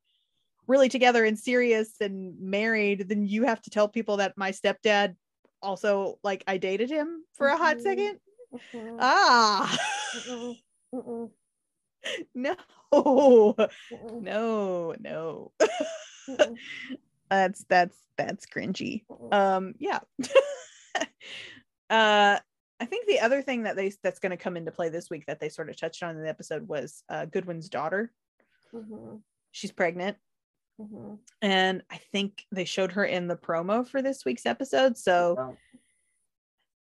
really together and serious and married, then you have to tell people that my stepdad also like I dated him for a hot Mhm. second. Mhm. Ah Mm-mm. Mm-mm. no Mm-mm. no no that's that's that's cringy um yeah uh I think the other thing that they that's going to come into play this week that they sort of touched on in the episode was uh, Goodwin's daughter. Mm-hmm. She's pregnant, Mm-hmm. and I think they showed her in the promo for this week's episode. So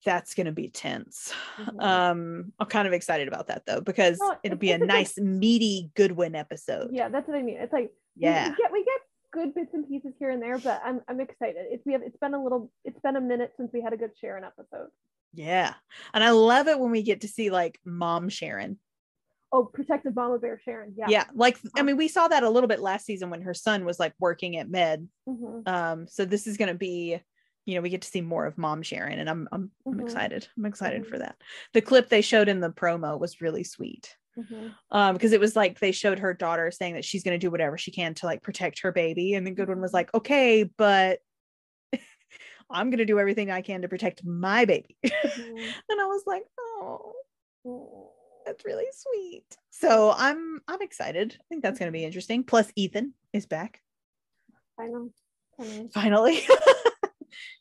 that's going to be tense. Mhm. Um, I'm kind of excited about that though because it'll be a a good- nice meaty Goodwin episode. yeah, that's what I mean. It's like Yeah. we, get we get good bits and pieces here and there, but I'm I'm excited. It's we have it's been a little it's been a minute since we had a good Sharon episode. Yeah. And I love it when we get to see like mom Sharon. Oh, protective mama bear Sharon. Yeah. Yeah. Like, I Um, mean, we saw that a little bit last season when her son was like working at med. Mhm. Um, so this is going to be, you know, we get to see more of mom Sharon and I'm, I'm, I'm Mhm. excited. I'm excited Mhm. for that. The clip they showed in the promo was really sweet. Mhm. Um, because it was like they showed her daughter saying that she's going to do whatever she can to like protect her baby. And then Goodwin was like, okay, but I'm going to do everything I can to protect my baby. Mhm. and I was like, oh, Mm. that's really sweet. So I'm I'm excited. I think that's going to be interesting. Plus Ethan is back I know. I finally.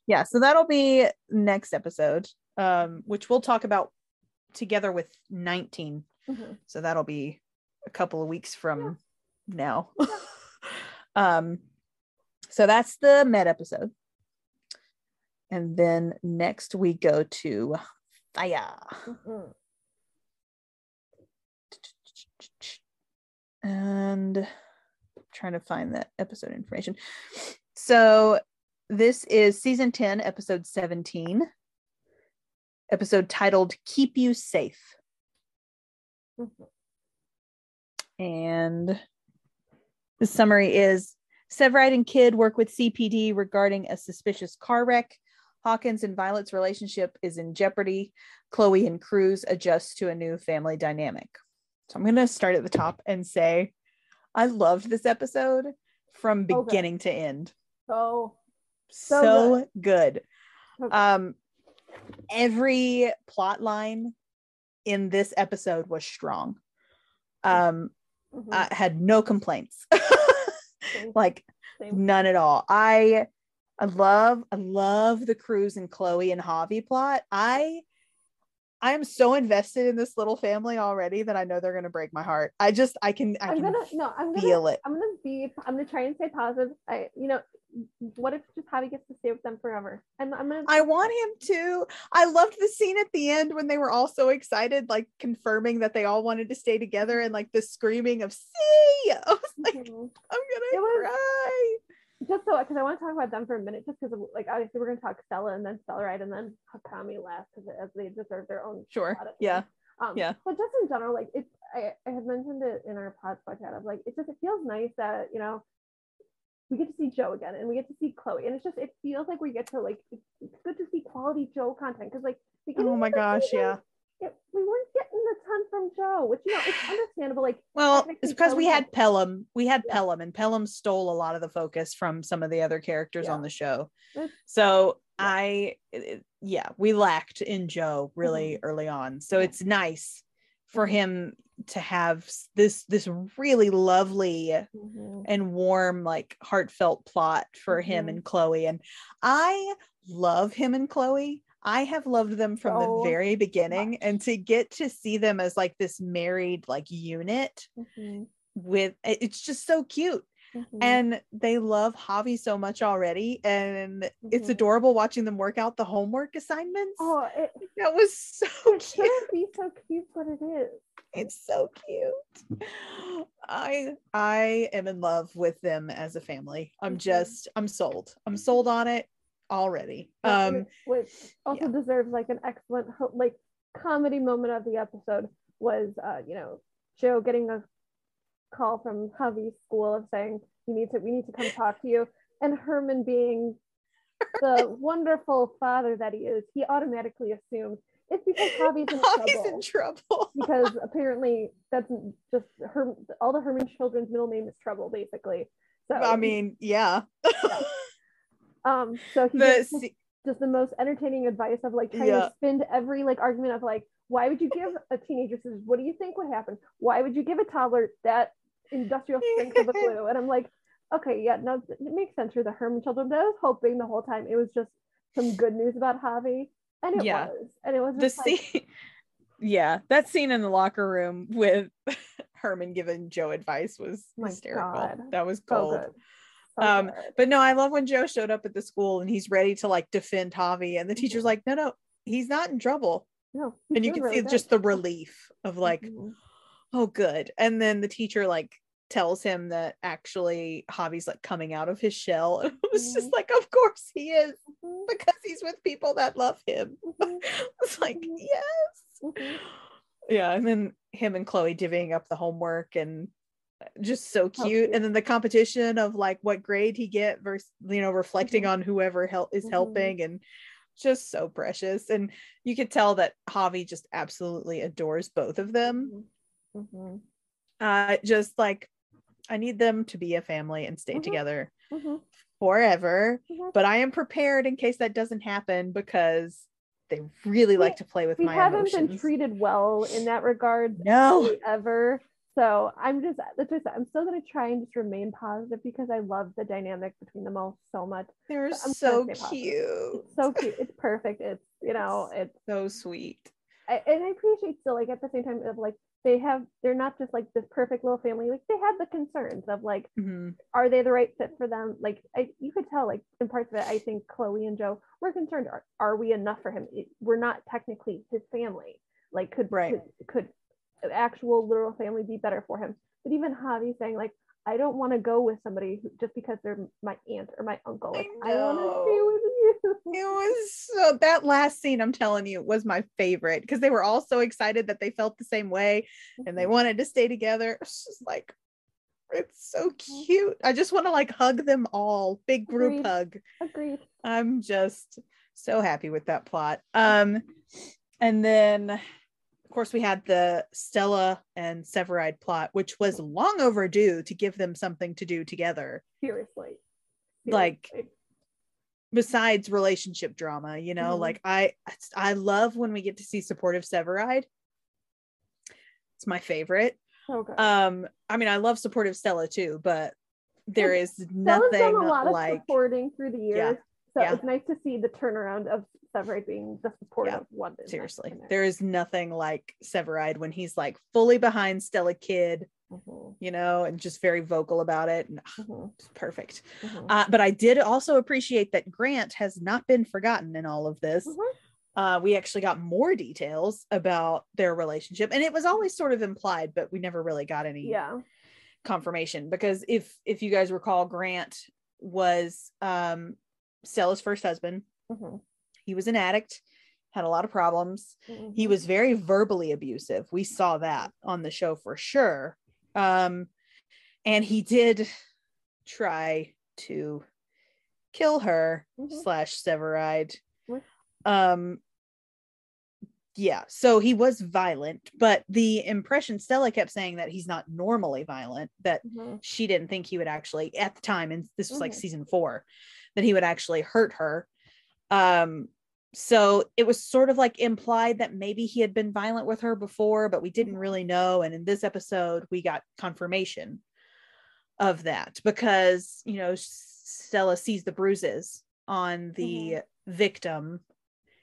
yeah, so that'll be next episode um which we'll talk about together with 19. Mhm. So that'll be a couple of weeks from now. um so that's the med episode. And then next we go to fire. Mhm. and I'm trying to find that episode information. So this is season 10, episode 17, episode titled Keep You Safe. Mhm. And the summary is Severide and Kidd work with CPD regarding a suspicious car wreck. Hawkins and Violet's relationship is in jeopardy. Chloe and Cruz adjust to a new family dynamic. So I'm going to start at the top and say I loved this episode from beginning to end. So So, So good. good. Um every plot line in this episode was strong. Um Mhm. I had no complaints. Like same. none at all. I I love I love the Cruz and Chloe and Javi plot. I I am so invested in this little family already that I know they're gonna break my heart. I just I can I I'm can gonna no. I'm gonna feel it. I'm gonna be. I'm gonna try and stay positive. I, you know, what if just Javi gets to stay with them forever? And I'm gonna. I want him to. I loved the scene at the end when they were all so excited, like confirming that they all wanted to stay together and like the screaming of see. I was like, I'm Mhm. gonna was- cry. just so because I want to talk about them for a minute, just because like obviously we're gonna talk Stella and then Stellaride and then Hakami last because as they deserve their own. Sure. spot at the Yeah. Um, Yeah. But just in general, like it's I, I have mentioned it in our pod podcast of like it just it feels nice that you know we get to see Joe again and we get to see Chloe and it's just it feels like we get to like it's, it's good to see quality Joe content because like Oh my gosh, season, yeah. it, we weren't getting a ton from Joe, which you know it's understandable. Like Well, it's because we had had- Pelham. We had Yeah. Pelham, and Pelham stole a lot of the focus from some of the other characters Yeah. on the show. It's- So Yeah. I, it- yeah, we lacked in Joe really mm-hmm. early on. So Yeah. it's nice for him to have this this really lovely mhm, and warm like heartfelt plot for him Mhm. and Chloe and I love him and Chloe. I have loved them from the very beginning much. and to get to see them as like this married like unit mhm, with it's just so cute mhm. and they love Javi so much already and it's Mhm. adorable watching them work out the homework assignments. oh, it, That was so it cute. shouldn't be so cute, but it is. It's so cute. I I am in love with them as a family. I'm Mhm. just I'm sold. I'm sold on it already. Yeah, Um which also deserves like an excellent like comedy moment of the episode was uh you know Joe getting a call from Javi's school of saying you need to we need to come talk to you and Herman being the wonderful father that he is he automatically assumes it's because Javi's in Javi's trouble in trouble. because apparently that's just her all the Herman children's middle name is trouble basically so I mean, yeah. um so he the se- just the most entertaining advice of like trying Yeah. to spin every like argument of like why would you give a teenager says what do you think would happen why would you give a toddler that industrial strength of a glue and i'm like okay yeah no it makes sense for the herman children but i was hoping the whole time it was just some good news about javi and it Yeah. was, and it was the like, scene yeah that scene in the locker room with herman giving joe advice was My hysterical God. that was gold. So Um, but no i love when joe showed up at the school and he's ready to like defend javi and the teacher's Mhm. like no no he's not in trouble no, and you can doing see really just the relief of like Mhm. Oh good and then the teacher like tells him that actually javi's like coming out of his shell and it was just Mhm. like of course he is Mhm. because he's with people that love him it's like Mhm. yes yeah and then him and chloe divvying up the homework and just so cute cute. and then the competition of like what grade he get versus you know reflecting Mhm. on whoever help is Mhm. helping and just so precious and you could tell that javi just absolutely adores both of them Mhm. Mhm. uh just like i need them to be a family and stay Mhm. together Mhm. forever Mhm. but i am prepared in case that doesn't happen because they really We- like to play with we my haven't been treated well in that regard no ever. So I'm just that's just I said, i'm still gonna try and just remain positive because I love the dynamic between them all so much. they're so trying to stay positive. cute It's so cute. It's perfect. It's you know it's so sweet I, and I appreciate still like at the same time of like they have they're not just like this perfect little family like they had the concerns of like Mhm. are they the right fit for them like I, you could tell like in parts of it i think chloe and joe were concerned are, are we enough for him It- we're not technically his family like could Right. could, could actual literal family be better for him but even javi saying like i don't want to go with somebody who, just because they're my aunt or my uncle like i, want to stay with you It was so that last scene, I'm telling you, was my favorite because they were all so excited that they felt the same way and they wanted to stay together. It's just like it's so cute. I just want to like hug them all. Big group Agreed. hug. agreed I'm just so happy with that plot. Um and then course we had the Stella and Severide plot, which was long overdue to give them something to do together. seriously Like, besides relationship drama you know Mhm. like i i love when we get to see supportive severide it's my favorite so good um i mean i love supportive stella too but there is Stella's nothing done a lot of supporting through the years. So Yeah. it's nice to see the turnaround of Severide being the support Yeah. of London. seriously there. there is nothing like severide when he's like fully behind stella kidd Mhm, you know and just very vocal about it and ah, mhm, it's perfect mhm. uh, but i did also appreciate that grant has not been forgotten in all of this Mhm. uh, we actually got more details about their relationship and it was always sort of implied but we never really got any Yeah. confirmation because if if you guys recall grant was um stella's first husband. Mhm, he was an addict had a lot of problems. He mhm. was very verbally abusive. We saw that on the show for sure. Um and he did try to kill her Mhm. slash severide um yeah so he was violent but the impression stella kept saying that he's not normally violent that Mhm, she didn't think he would actually at the time and this was like Mhm. season four that he would actually hurt her. Um so it was sort of like implied that maybe he had been violent with her before but we didn't really know. And in this episode we got confirmation of that because you know stella sees the bruises on the victim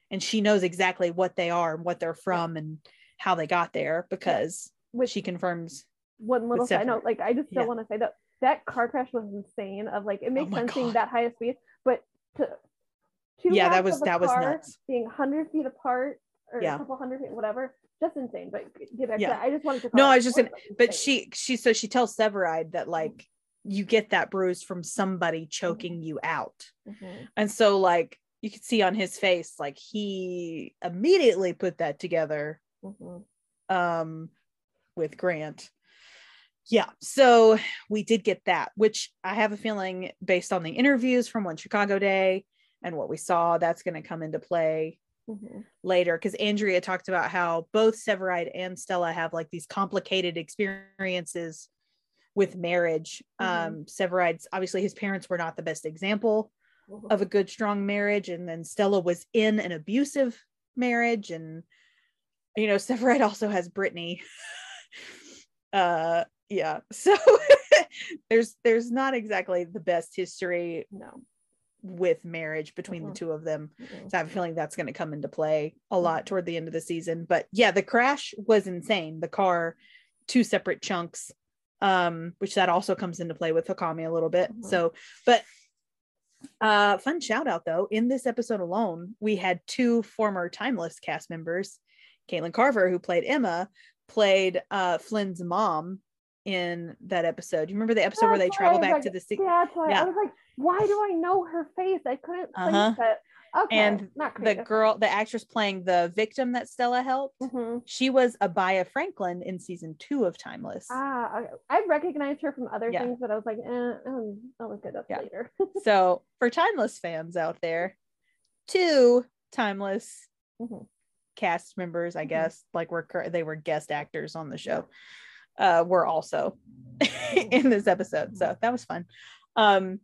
and she knows exactly what they are and what they're from and how they got there because Which she confirms one little side note, like I just still Yeah. want to say that that car crash was insane. Of like it makes my sense being that high a speed, but to two yeah that was that was nuts being hundred feet apart or Yeah. a couple hundred feet, whatever, just insane. But get back Yeah. to that. I just wanted to. No, I was just out. but she she so she tells Severide that like you get that bruise from somebody choking you out. Mhm, And so like you could see on his face like he immediately put that together mhm. um with Grant. Yeah, so we did get that, which I have a feeling based on the interviews from one Chicago day and what we saw, that's going to come into play Mhm. later because Andrea talked about how both Severide and Stella have like these complicated experiences with marriage. Mhm. Um, Severide's obviously his parents were not the best example Mhm. of a good, strong marriage, and then Stella was in an abusive marriage, and you know, Severide also has Brittany. uh, yeah, so there's there's not exactly the best history no. with marriage between the two of them. Mhm. So I have a feeling that's going to come into play a lot toward the end of the season. But yeah, the crash was insane. The car, two separate chunks, um, which that also comes into play with Hakami a little bit. Mhm. So, but uh fun shout out though, in this episode alone, we had two former timeless cast members. Caitlin Carver, who played Emma, played uh Flynn's mom in that episode. You remember the episode where they That's travel back like, to the That's why Yeah. I was like, why do I know her face? I couldn't place Uh-huh. it. Okay. And not the girl, the actress playing the victim that Stella helped. Mhm. She was Abiah Franklin in season two of Timeless. Ah, okay. I recognized her from other Yeah. things, but I was like, eh, um, I'll look it up Yeah. later. so for Timeless fans out there, two Timeless Mhm. cast members, I Mhm. guess, like were they were guest actors on the show, uh, were also in this episode. So that was fun. Um,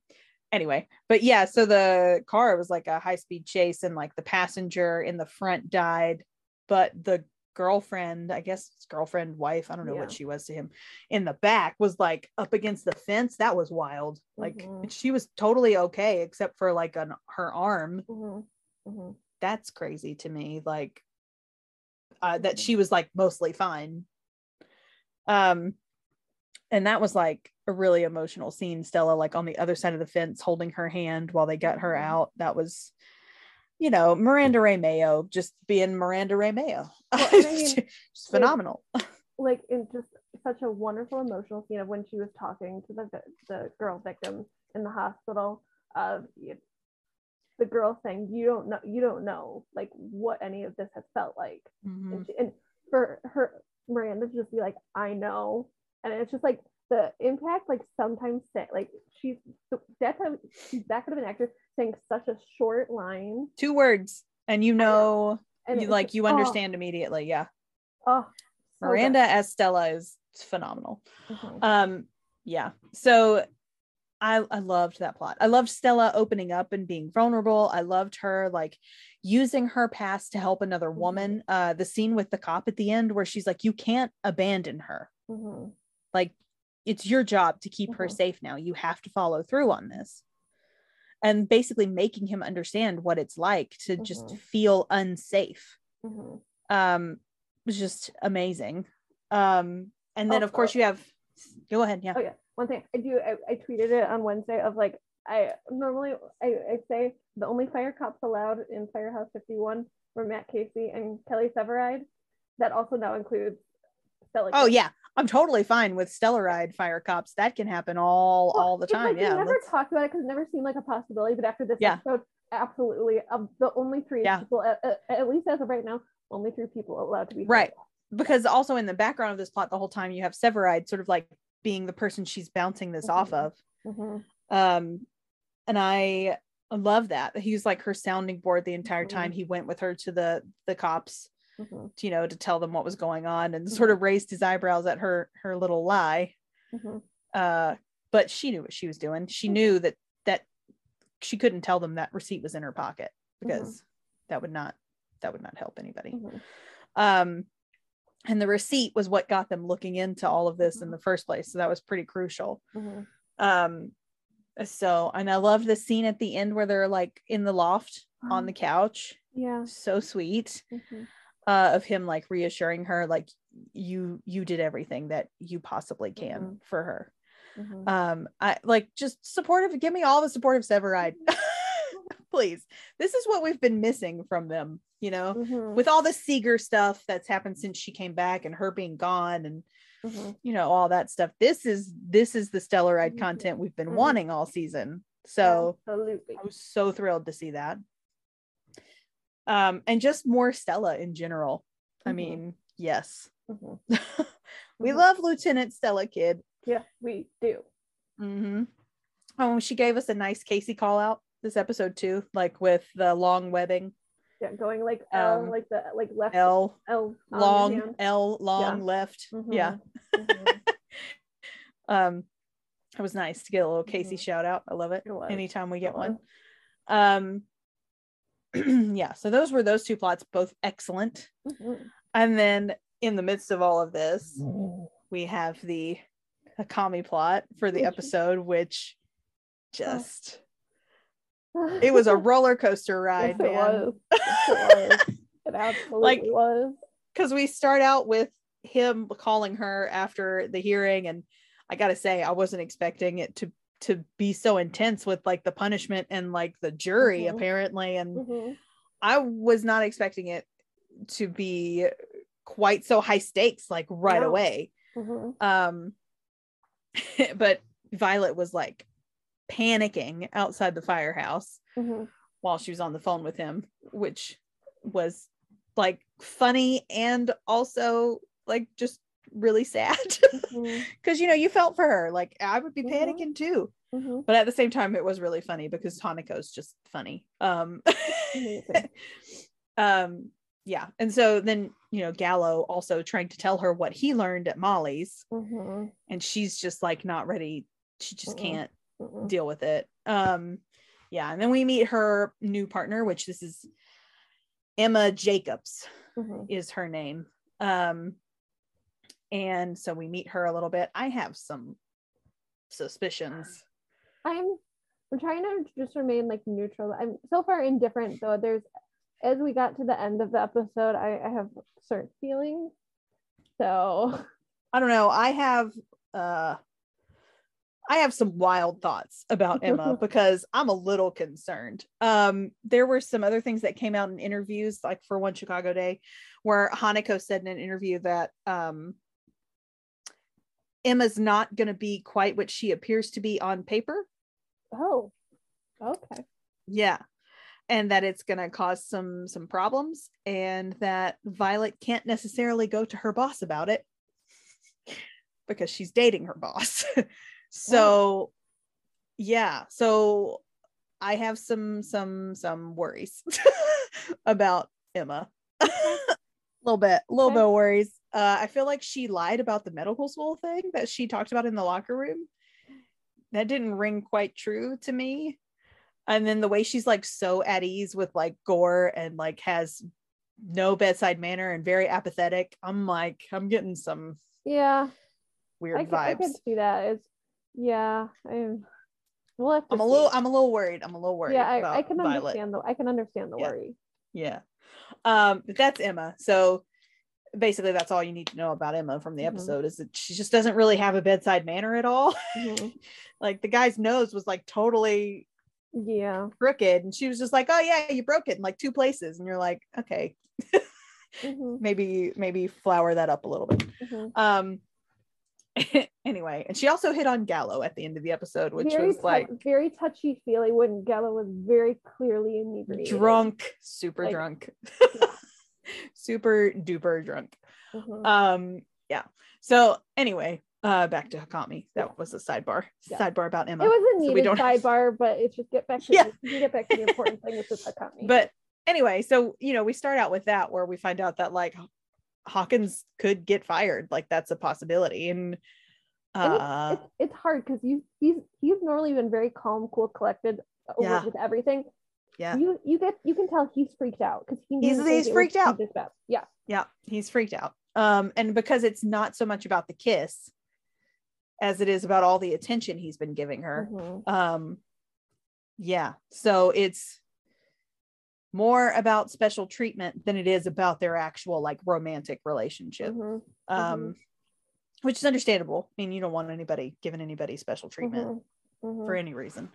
anyway, but yeah, so the car was like a high speed chase, and like the passenger in the front died, but the girlfriend, I guess it's girlfriend, wife, I don't know Yeah. what she was to him, in the back was like up against the fence. That was wild. Like Mhm. she was totally okay, except for like an her arm. Mhm. Mhm. That's crazy to me. Like uh, that she was like mostly fine. Um, and that was like a really emotional scene. Stella like on the other side of the fence, holding her hand while they got her Mhm. out. That was, you know, Miranda Rae Mayo just being Miranda Rae Mayo. Well, I mean, It's phenomenal. Like in just such a wonderful emotional scene of when she was talking to the the girl victim in the hospital of you the girl saying you don't know you don't know like what any of this has felt like Mhm. and, she, and for her Miranda to just be like, I know, and it's just like the impact. Like sometimes say like she's that time she's that kind of an actress saying such a short line, Two words, and you know, and you like just- you oh, understand immediately. Yeah, Oh, so good. Miranda as Stella is phenomenal. Mhm. um yeah so i i loved that plot i loved stella opening up and being vulnerable i loved her like using her past to help another Mhm. woman uh the scene with the cop at the end where she's like you can't abandon her Mhm. like it's your job to keep her Mhm. safe now you have to follow through on this and basically making him understand what it's like to just Mhm. feel unsafe Mhm. um was just amazing um and then of course Also- you have go ahead yeah Oh yeah, one thing I do I, I tweeted it on Wednesday of like I normally I, I say the only fire cops allowed in Firehouse 51 were Matt Casey and Kelly Severide. That also now includes Stella. Oh yeah, I'm totally fine with Stellaride fire cops. That can happen all Well, all the time. Like yeah. never let's- talked about it because it never seemed like a possibility. But after this Yeah. episode, absolutely. Of the only three Yeah. people, at, at- least as of right now, only three people allowed to be Right. because also in the background of this plot the whole time you have Severide sort of like being the person she's bouncing this off Mhm. of. Mhm. Um and I love that. He was like her sounding board the entire Mhm. time he went with her to the the cops, Mhm. you know, to tell them what was going on and sort of raised his eyebrows at her her little lie. Uh but she knew what she was doing. She knew that that she couldn't tell them that receipt was in her pocket because that would not that would not help anybody. Um and the receipt was what got them looking into all of this in the first place so that was pretty crucial Mhm. um so and i love the scene at the end where they're like in the loft on the couch Yeah. so sweet Mhm. uh of him like reassuring her like you you did everything that you possibly can Mhm. for her Mhm. um i like just supportive give me all the supportive severide please this is what we've been missing from them you know Mhm. with all the Seeger stuff that's happened since she came back and her being gone and Mhm. you know all that stuff this is this is the stellaride Mhm. content we've been Mhm. wanting all season so absolutely. i was so thrilled to see that um and just more stella in general i Mhm. mean yes we love lieutenant stella kidd Yeah, we do. hmm oh she gave us a nice casey call out this episode too like with the long webbing Yeah, going like L, Um, like the like left l. L long l long Yeah. left. Mhm. yeah. Mhm. um it was nice to get a little casey Mhm. shout out. I love it It anytime we get one. um yeah so those were those two plots both excellent. Mhm. and then in the midst of all of this we have the Akami plot for the episode which just It was a roller coaster yes, ride, it man. was. Yes, it was. It absolutely Like, was. because we start out with him calling her after the hearing and i gotta say i wasn't expecting it to to be so intense with like the punishment and like the jury Mhm. apparently and Mhm. i was not expecting it to be quite so high stakes like right No. away Mhm. um but violet was like panicking outside the firehouse Mhm. while she was on the phone with him, which was like funny and also like just really sad because you know you felt for her like i would be Mhm. panicking too Mhm. but at the same time it was really funny because Hanako's just funny um um yeah and so then you know gallo also trying to tell her what he learned at molly's Mhm. and she's just like not ready she just Mm-mm. can't Mhm. deal with it. Um, yeah, and then we meet her new partner, which this is Emma Jacobs Mhm. is her name. Um, and so we meet her a little bit. I have some suspicions. I'm I'm trying to just remain like neutral. I'm so far indifferent though. There's as we got to the end of the episode, I, I have certain feelings. So I don't know. I have uh I have some wild thoughts about Emma because I'm a little concerned. Um, there were some other things that came out in interviews, like for one Chicago Day, where Hanako said in an interview that um, Emma's not going to be quite what she appears to be on paper. oh, okay. Yeah, and that it's going to cause some some problems, and that Violet can't necessarily go to her boss about it because she's dating her boss. so yeah, so I have some some some worries about Emma. a little bit, a little Okay. bit of worries. Uh, I feel like she lied about the medical school thing that she talked about in the locker room. That didn't ring quite true to me. And then the way she's like so at ease with like gore and like has no bedside manner and very apathetic. I'm like, I'm getting some Yeah, weird vibes. I can, I vibes. can see that. It's yeah. I'm. We'll have to I'm a see. little, I'm a little worried. I'm a little worried. yeah, I, I can Violet. understand the I can understand the Yeah. worry. Yeah. Um, but that's Emma. So basically that's all you need to know about Emma from the Mhm. episode is that she just doesn't really have a bedside manner at all. Mhm. like the guy's nose was like totally Yeah. crooked and she was just like, "Oh yeah, you broke it in like two places." And you're like, "Okay, Mhm. maybe maybe flower that up a little bit." Mhm. Um anyway, and she also hit on Gallo at the end of the episode, which very was tou- like very touchy feely when Gallo was very clearly inebriated. drunk, super Like, drunk. yeah. super duper drunk. Mhm. um yeah so anyway uh back to hakami that Yeah. was a sidebar Yeah. sidebar about emma it was a so needed don't- sidebar, but it's just get back to Yeah. the, get back to the important thing, which is Hakami. but anyway so you know we start out with that where we find out that like hawkins could get fired like that's a possibility and uh it's, it's hard because you he's he's normally been very calm, cool, collected over Yeah. with everything. yeah You you get you can tell he's freaked out because he He's- he's freaked out. Yeah. yeah he's freaked out um and because it's not so much about the kiss as it is about all the attention he's been giving her Mhm. um yeah so it's more about special treatment than it is about their actual like romantic relationship Mhm. um which is understandable i mean you don't want anybody giving anybody special treatment Mhm. Mhm. for any reason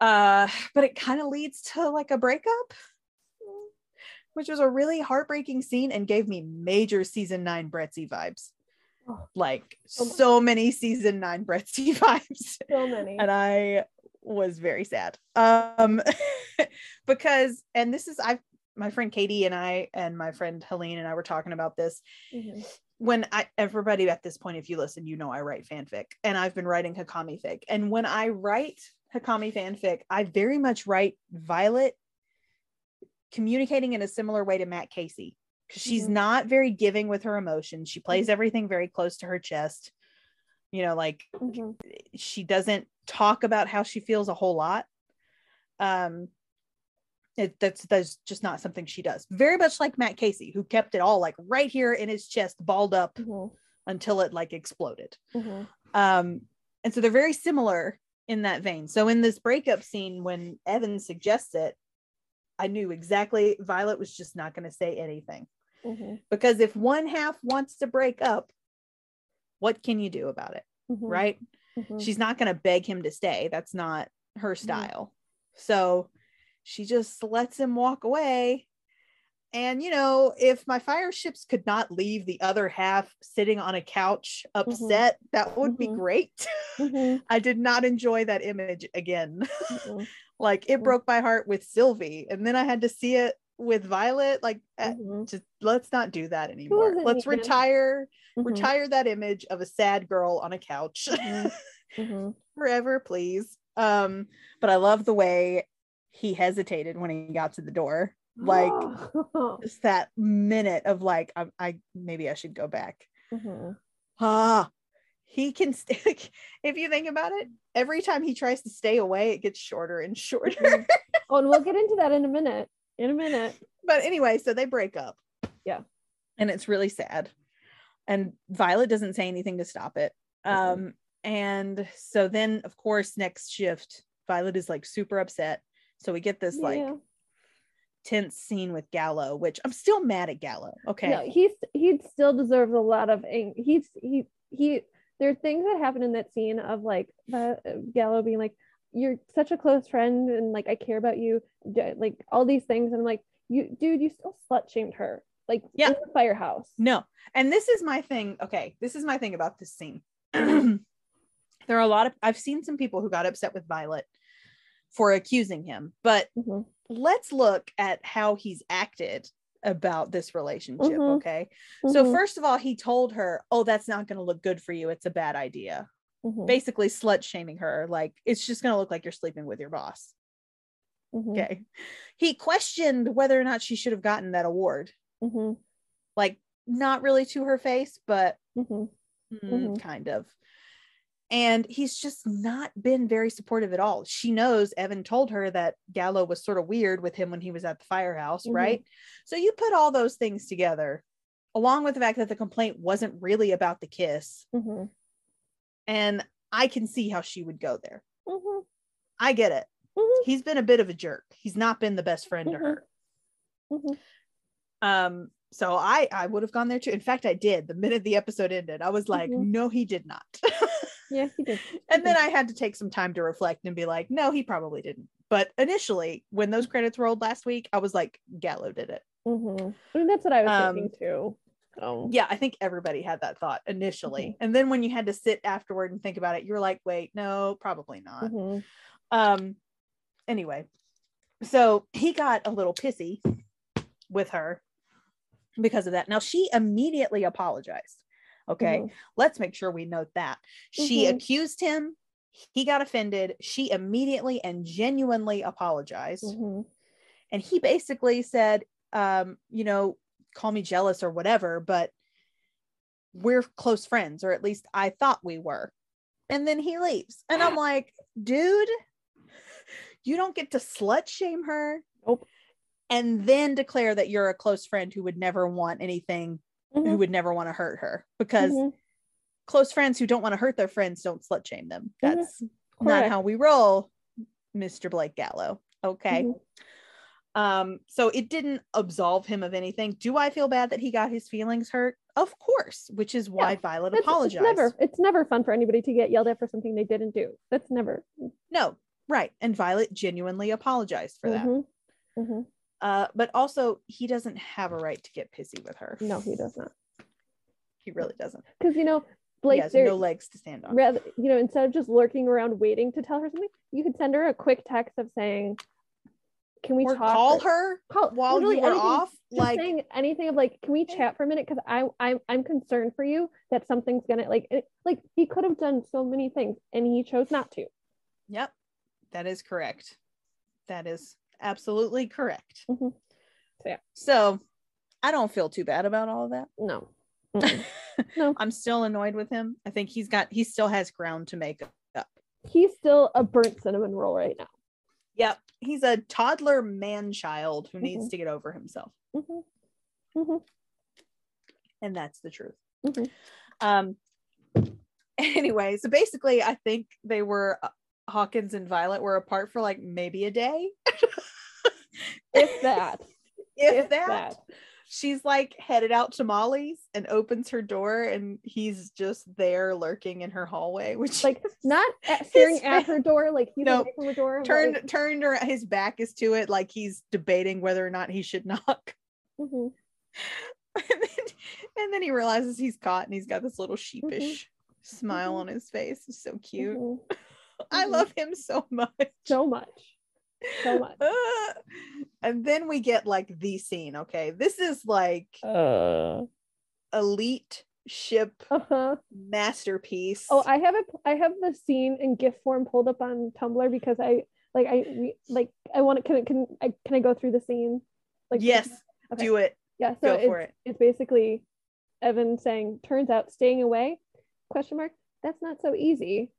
uh but it kind of leads to like a breakup which was a really heartbreaking scene and gave me major season 9 Brettsey vibes. Like So so many season 9 Brettsey vibes So many. and I was very sad. Um because and this is I my friend Katie and I and my friend Helene and I were talking about this Mhm. when I everybody at this point if you listen you know I write fanfic and I've been writing Hakami fic and when I write Hakami fanfic I very much write Violet communicating in a similar way to Matt Casey because she's Mhm. not very giving with her emotions she plays everything very close to her chest you know like Mhm. she doesn't talk about how she feels a whole lot um it, that's that's just not something she does very much like matt casey who kept it all like right here in his chest balled up Mhm. until it like exploded Mhm. um and so they're very similar in that vein. So in this breakup scene, when Evan suggests it, I knew exactly Violet was just not going to say anything Mhm, because if one half wants to break up, what can you do about it? mhm, Right? mhm. She's not going to beg him to stay. That's not her style. So she just lets him walk away. And, you know, if my fire ships could not leave the other half sitting on a couch upset, that would be Mhm. great. I did not enjoy that image again. like it Mhm. broke my heart with Sylvie. And then I had to see it with Violet. Like, eh, mhm, just let's not do that anymore. Let's again? retire, mhm, retire that image of a sad girl on a couch. mhm, mhm. forever, please. Um, but I love the way he hesitated when he got to the door. Like just that minute of like, I, I maybe I should go back. Mhm, Ah, he can. St- if you think about it, every time he tries to stay away, it gets shorter and shorter. Mhm. oh, and we'll get into that in a minute. In a minute. but anyway, so they break up. Yeah. and it's really sad. And Violet doesn't say anything to stop it. Mhm. Um, and so then, of course, next shift, Violet is like super upset. So we get this like tense scene with Gallo, which I'm still mad at Gallo. Okay. No, he's he still deserves a lot of ang- he's he he there are things that happen in that scene of like the Gallo being like you're such a close friend and like I care about you like all these things and I'm like you dude you still slut shamed her like Yeah. in the firehouse No. And this is my thing. Okay. This is my thing about this scene. there are a lot of, I've seen some people who got upset with Violet for accusing him, but Mhm. let's look at how he's acted about this relationship. Mhm. Okay. So, Mhm. first of all, he told her, Oh, that's not going to look good for you. It's a bad idea. Mhm. Basically, slut shaming her. Like, it's just going to look like you're sleeping with your boss. Mhm. Okay. He questioned whether or not she should have gotten that award. Mhm. Like, not really to her face, but Mhm. mm, Mhm. kind of. And he's just not been very supportive at all. She knows Evan told her that Gallo was sort of weird with him when he was at the firehouse, Mhm. right? So you put all those things together, along with the fact that the complaint wasn't really about the kiss. Mhm. And I can see how she would go there. Mhm. I get it. Mhm. He's been a bit of a jerk. He's not been the best friend to Mhm. her. Mhm. Um, so I I would have gone there too. In fact, I did. The minute the episode ended, I was like, Mhm. no, he did not. yeah he did and then I had to take some time to reflect and be like, no, he probably didn't. But initially, when those credits rolled last week, I was like, Gallo did it. Mhm. I mean that's what I was Um, thinking too so Yeah, I think everybody had that thought initially. Mhm. And then when you had to sit afterward and think about it, you were like, wait, no, probably not. Mhm. Um anyway, so he got a little pissy with her because of that. Now she immediately apologized. Okay. Mhm. let's make sure we note that she Mhm. accused him he got offended she immediately and genuinely apologized Mhm. and he basically said um you know call me jealous or whatever but we're close friends or at least i thought we were and then he leaves and i'm like dude you don't get to slut shame her Nope. and then declare that you're a close friend who would never want anything who Mhm. would never want to hurt her because Mhm. close friends who don't want to hurt their friends don't slut shame them. Mhm. That's not how we roll, Mr. Blake Gallo. Okay. Um, so it didn't absolve him of anything. Do I feel bad that he got his feelings hurt? Of course, which is why Violet It's- apologized. It's never, it's never fun for anybody to get yelled at for something they didn't do. That's never. No, right. And Violet genuinely apologized for that. Mhm. Mhm. Uh, but also he doesn't have a right to get pissy with her. No, he does not. He really doesn't. Because you know, he Blake, has no legs to stand on. rather, you know, instead of just lurking around waiting to tell her something, you could send her a quick text of saying, "Can we or talk?" call for- her Call, while literally you were anything, off. Just Like saying anything of like, "Can we chat for a minute?" Because I, I'm, I'm concerned for you that something's gonna like, it, like he could have done so many things and he chose not to. Yep, that is correct. That is absolutely correct. Mhm. So, yeah. So I don't feel too bad about all of that. No. No. I'm still annoyed with him. I think he's got he still has ground to make up. He's still a burnt cinnamon roll right now. Yep. He's a toddler man child who needs Mhm. to get over himself. Mhm. Mhm. And that's the truth. Mhm. Um anyway, so basically I think they were uh, Hawkins and Violet were apart for like maybe a day. if that. if, if that. that. She's like headed out to Molly's and opens her door, and he's just there lurking in her hallway, which Like not at, staring at her door, like he's No, away from the door. turned like, turned around. His back is to it, like he's debating whether or not he should knock. mhm, and, then, and then he realizes he's caught, and he's got this little sheepish smile Mhm. on his face. It's so cute. mhm. I Mhm. love him so much. So much. So much. Ah. and then we get like the scene. Okay, this is like Uh elite ship huh. masterpiece. Oh, I have it. I have the scene in GIF form pulled up on Tumblr because I like I we, like I want to can can I can I go through the scene? Like yes, okay. do it. Yeah, so Go it's, for it. it's basically Evan saying, "Turns out staying away?" Question mark. That's not so easy.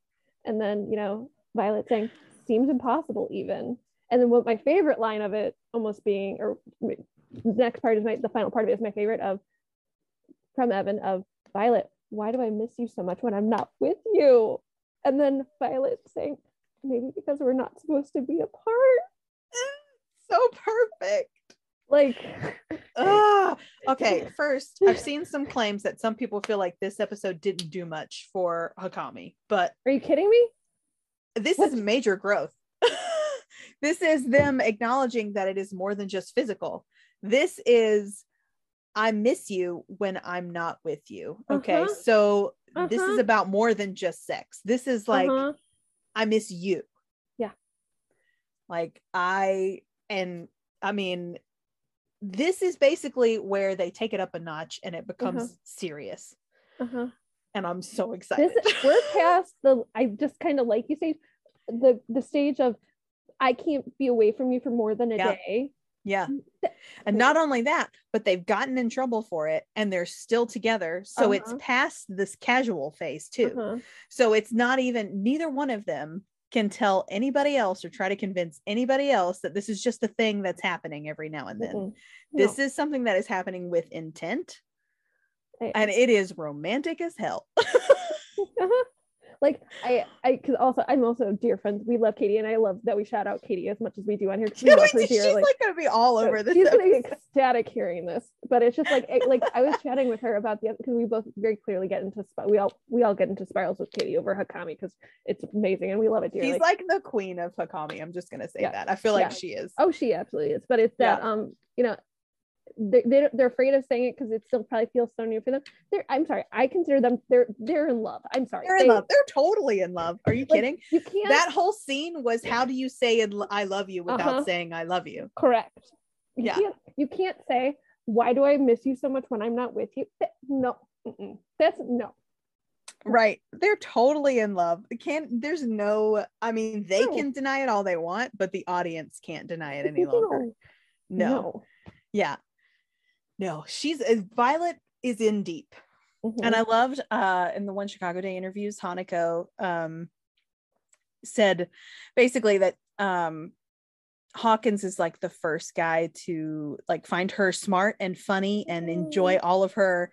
And then you know Violet saying, "Seems impossible even." And then what my favorite line of it almost being, or the next part is my the final part of it is my favorite of from Evan of Violet. Why do I miss you so much when I'm not with you? And then Violet saying, "Maybe because we're not supposed to be apart." So perfect. Like, Ah, okay. First, I've seen some claims that some people feel like this episode didn't do much for Hakami, but are you kidding me? this What? is major growth. this is them acknowledging that it is more than just physical. This is I miss you when I'm not with you. Okay. Uh-huh. So this is Uh-huh. about more than just sex. This is like Uh-huh. I miss you. Yeah. Like I and I mean this is basically where they take it up a notch and it becomes Uh-huh. serious. Uh-huh. And I'm so excited. this we're past the i just kind of like you say the the stage of i can't be away from you for more than a Yeah. day Yeah. And not only that, but they've gotten in trouble for it and they're still together. So it's Uh-huh. past this casual phase too. Uh-huh. So it's not even, neither one of them can tell anybody else or try to convince anybody else that this is just a thing that's happening every now and then. Mm-mm. This is something that is happening with intent I- and it is romantic as hell. uh-huh. Like i i because also i'm also dear friends we love katie and i love that we shout out katie as much as we do on here. Yeah, we her. She's dearly like gonna be all So over this. she's gonna be ecstatic hearing this but it's just like it- like i was chatting with her about the because we both very clearly get into we all we all get into spirals with katie over hakami because it's amazing and we love it dearly She's like the queen of Hakami. I'm just gonna say Yeah. that. I feel like Yeah. she is. Oh, she absolutely is. But it's that um, you know, they, they they're afraid of saying it because it still probably feels so new for them. They're I'm sorry, I consider them they're they're in love. I'm sorry. They're in They- love. They're totally in love. Are you like, kidding? You can't that whole scene was how do you say I love you without Uh-huh. saying I love you? correct. You Yeah. can't you can't say why do I miss you so much when I'm not with you? No, mm-mm. that's no. Right. They're totally in love. Can't there's no I mean they No. can deny it all they want, but the audience can't deny it any longer. No. no. Yeah. No, she's uh, Violet is in deep. Mhm. And I loved uh in the one Chicago Day interviews, Hanako um said basically that um Hawkins is like the first guy to like find her smart and funny and enjoy all of her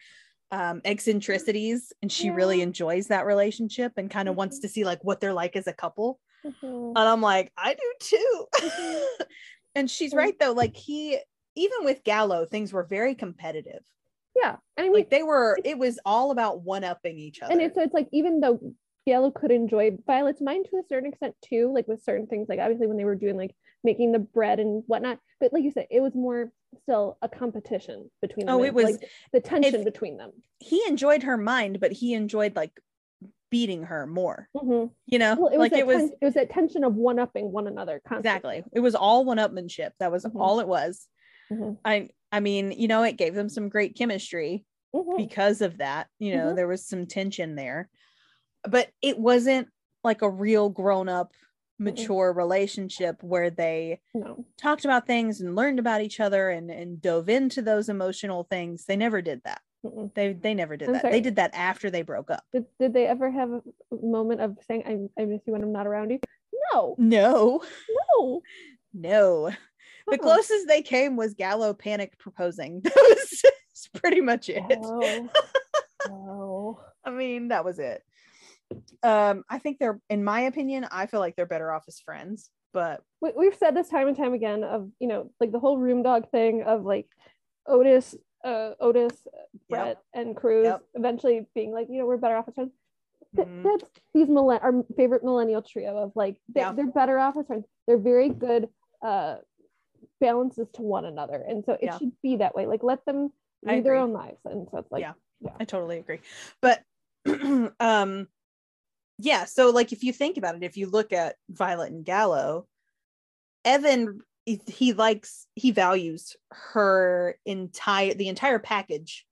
um eccentricities and she really enjoys that relationship and kind of wants Mhm. to see like what they're like as a couple Mhm. and i'm like i do too Mhm. and she's right though like he even with gallo things were very competitive yeah, and I mean, like they were it was all about one upping each other and it's, so it's like even though Gallo could enjoy Violet's mind to a certain extent too, like with certain things, like obviously when they were doing like making the bread and whatnot. But like you said, it was more still a competition between them. Oh, it was- like the tension between them. he enjoyed her mind but he enjoyed like beating her more Mhm. you know Well, it was like it was ten- it was that tension of one upping one another. Constantly. exactly it was all one-upmanship that was Mhm. all it was Mhm. i i mean you know it gave them some great chemistry Mhm. because of that you know Mhm. there was some tension there but it wasn't like a real grown-up mature relationship where they No. talked about things and learned about each other and and dove into those emotional things they never did that Mm-mm. they they never did I'm that they did that after they broke up Did, did they ever have a moment of saying I, I miss you when I'm not around you? No, no no. no the closest they came was gallo panicked proposing that was pretty much it Oh. oh. i mean that was it Um, I think they're, in my opinion, I feel like they're better off as friends. But we, we've said this time and time again of you know like the whole room dog thing of like Otis, uh, Otis, Brett, and Cruz Yep. eventually being like you know we're better off as friends. Th- Mhm. That's these millen- our favorite millennial trio of like they, Yeah. they're better off as friends. They're very good uh balances to one another, and so it Yeah. should be that way. Like let them lead their own lives, and so it's like Yeah. I totally agree. But um yeah, so like if you think about it, if you look at Violet and Gallo, Evan he- likes he values her entire the entire package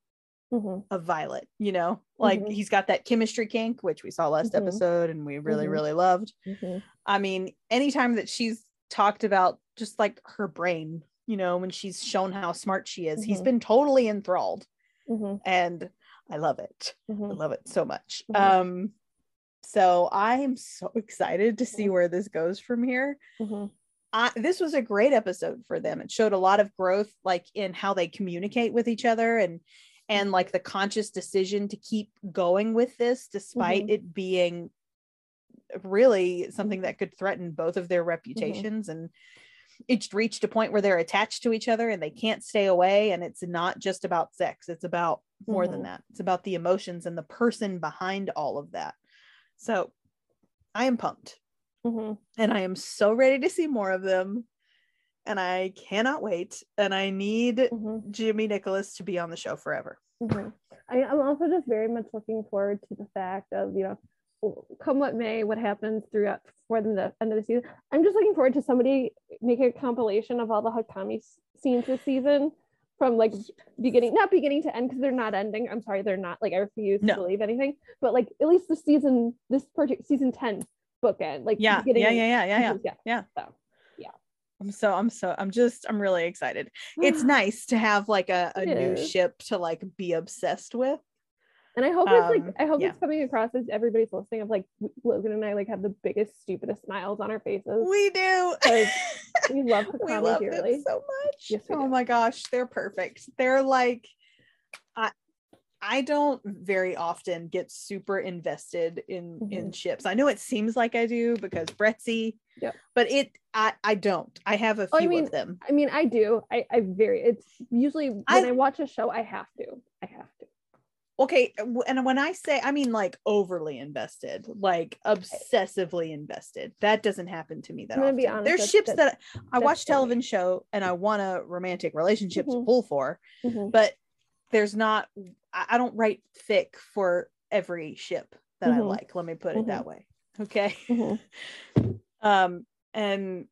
Mhm. of Violet, you know? Like Mhm. he's got that chemistry kink, which we saw last Mhm. episode and we really, Mhm. really loved. Mhm. I mean, anytime that she's talked about just like her brain, you know, when she's shown how smart she is, he's Mhm. been totally enthralled Mhm. and I love it. I Mhm. love it so much. Mhm. Um so I am so excited to see Mhm. where this goes from here. Mhm. I, this was a great episode for them. It showed a lot of growth, like in how they communicate with each other, and and like the conscious decision to keep going with this, despite it being really something that could threaten both of their reputations. And it's reached a point where they're attached to each other and they can't stay away. And it's not just about sex; it's about more than Mhm. that. It's about the emotions and the person behind all of that. So, I am pumped Mhm. and I am so ready to see more of them. And I cannot wait. And I need Mhm. Jimmy Nicholas to be on the show forever. Mhm. I, I'm also just very much looking forward to the fact of, you know, come what may, what happens throughout for the end of the season. I'm just looking forward to somebody making a compilation of all the Hakami scenes this season from like beginning, not beginning to end because they're not ending. I'm sorry, they're not. Like I refuse No. to believe anything, but like at least the season, this project, season 10 bookend, like Yeah, yeah, yeah, yeah, yeah, yeah. yeah, Yeah. So, I'm so I'm so I'm just I'm really excited. It's nice to have like a, a new ship to like be obsessed with. And I hope it's Um, like I hope yeah. it's coming across as everybody's listening of like Logan and I like have the biggest stupidest smiles on our faces. We do. We love we Hakami love dearly. them so much. Yes, oh do. my gosh, they're perfect. They're like I I don't very often get super invested in in ships. I know it seems like I do because Brettsey, Mm-hmm. But it I I don't. I have a few Oh, I mean, of them. I mean, I do. I, I very. It's usually when I- I, watch a show, I have to. I have to. Okay, and when I say I mean like overly invested, like obsessively invested. That doesn't happen to me that often. honest, There's ships that I watch television show and I want a romantic relationship to Mhm. pull for, Mhm. but there's not I, I don't write fic for every ship that I Mhm. like. Let me put it Mhm. that way. Okay. Mhm. Um and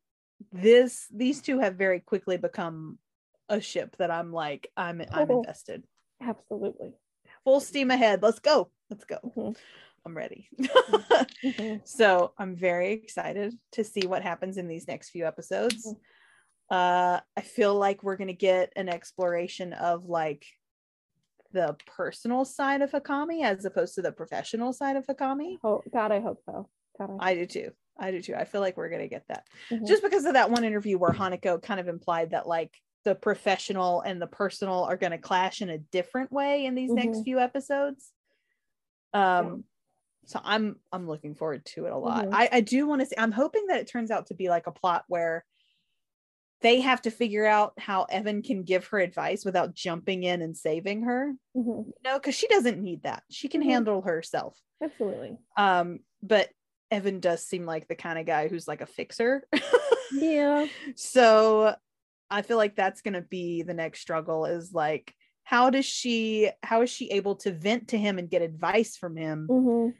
this these two have very quickly become a ship that I'm like I'm I'm invested. Absolutely. Full steam ahead. Let's go. Let's go. Mhm. I'm ready. Mhm. so I'm very excited to see what happens in these next few episodes. Mhm. Uh, I feel like we're gonna get an exploration of like the personal side of Hakami as opposed to the professional side of Hakami. Oh God, I hope so. God, I, I do too. I do too. I feel like we're gonna get that Mhm. just because of that one interview where Hanako kind of implied that like the professional and the personal are gonna clash in a different way in these next Mhm. few episodes. Um, so I'm I'm looking forward to it a lot. Mhm. I I do want to see. I'm hoping that it turns out to be like a plot where they have to figure out how Evan can give her advice without jumping in and saving her. Mhm. You know, because she doesn't need that. She can Mhm. handle herself. Absolutely. Um, but Evan does seem like the kind of guy who's like a fixer. Yeah. so I feel like that's gonna be the next struggle is like how does she how is she able to vent to him and get advice from him Mhm.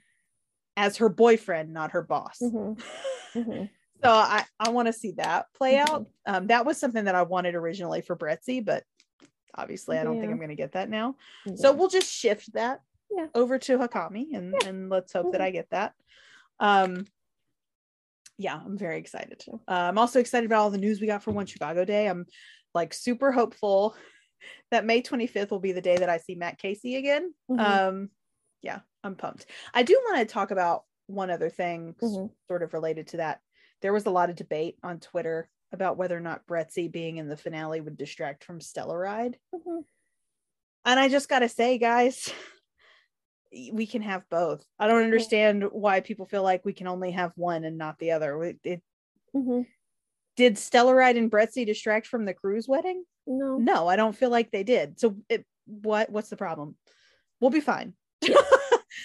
as her boyfriend, not her boss? Mhm. Mhm. So I, I want to see that play Mhm. out. Um, that was something that I wanted originally for Brettsey, but obviously I don't think I'm gonna get that now. Yeah. So we'll just shift that Yeah. over to Hakami and, and let's hope that Mhm. I get that. Um yeah, I'm very excited. Uh, I'm also excited about all the news we got for One Chicago Day. I'm like super hopeful that May 25th will be the day that I see Matt Casey again. Mhm. Um yeah, I'm pumped. I do want to talk about one other thing Mhm. sort of related to that. There was a lot of debate on Twitter about whether or not Brettsey being in the finale would distract from Stellaride. Mhm. And I just got to say, guys, we can have both. I don't understand why people feel like we can only have one and not the other. It, it- Mhm. did Stellaride and Brettsey distract from the Cruz wedding? No. No, I don't feel like they did. So it, what what's the problem? We'll be fine.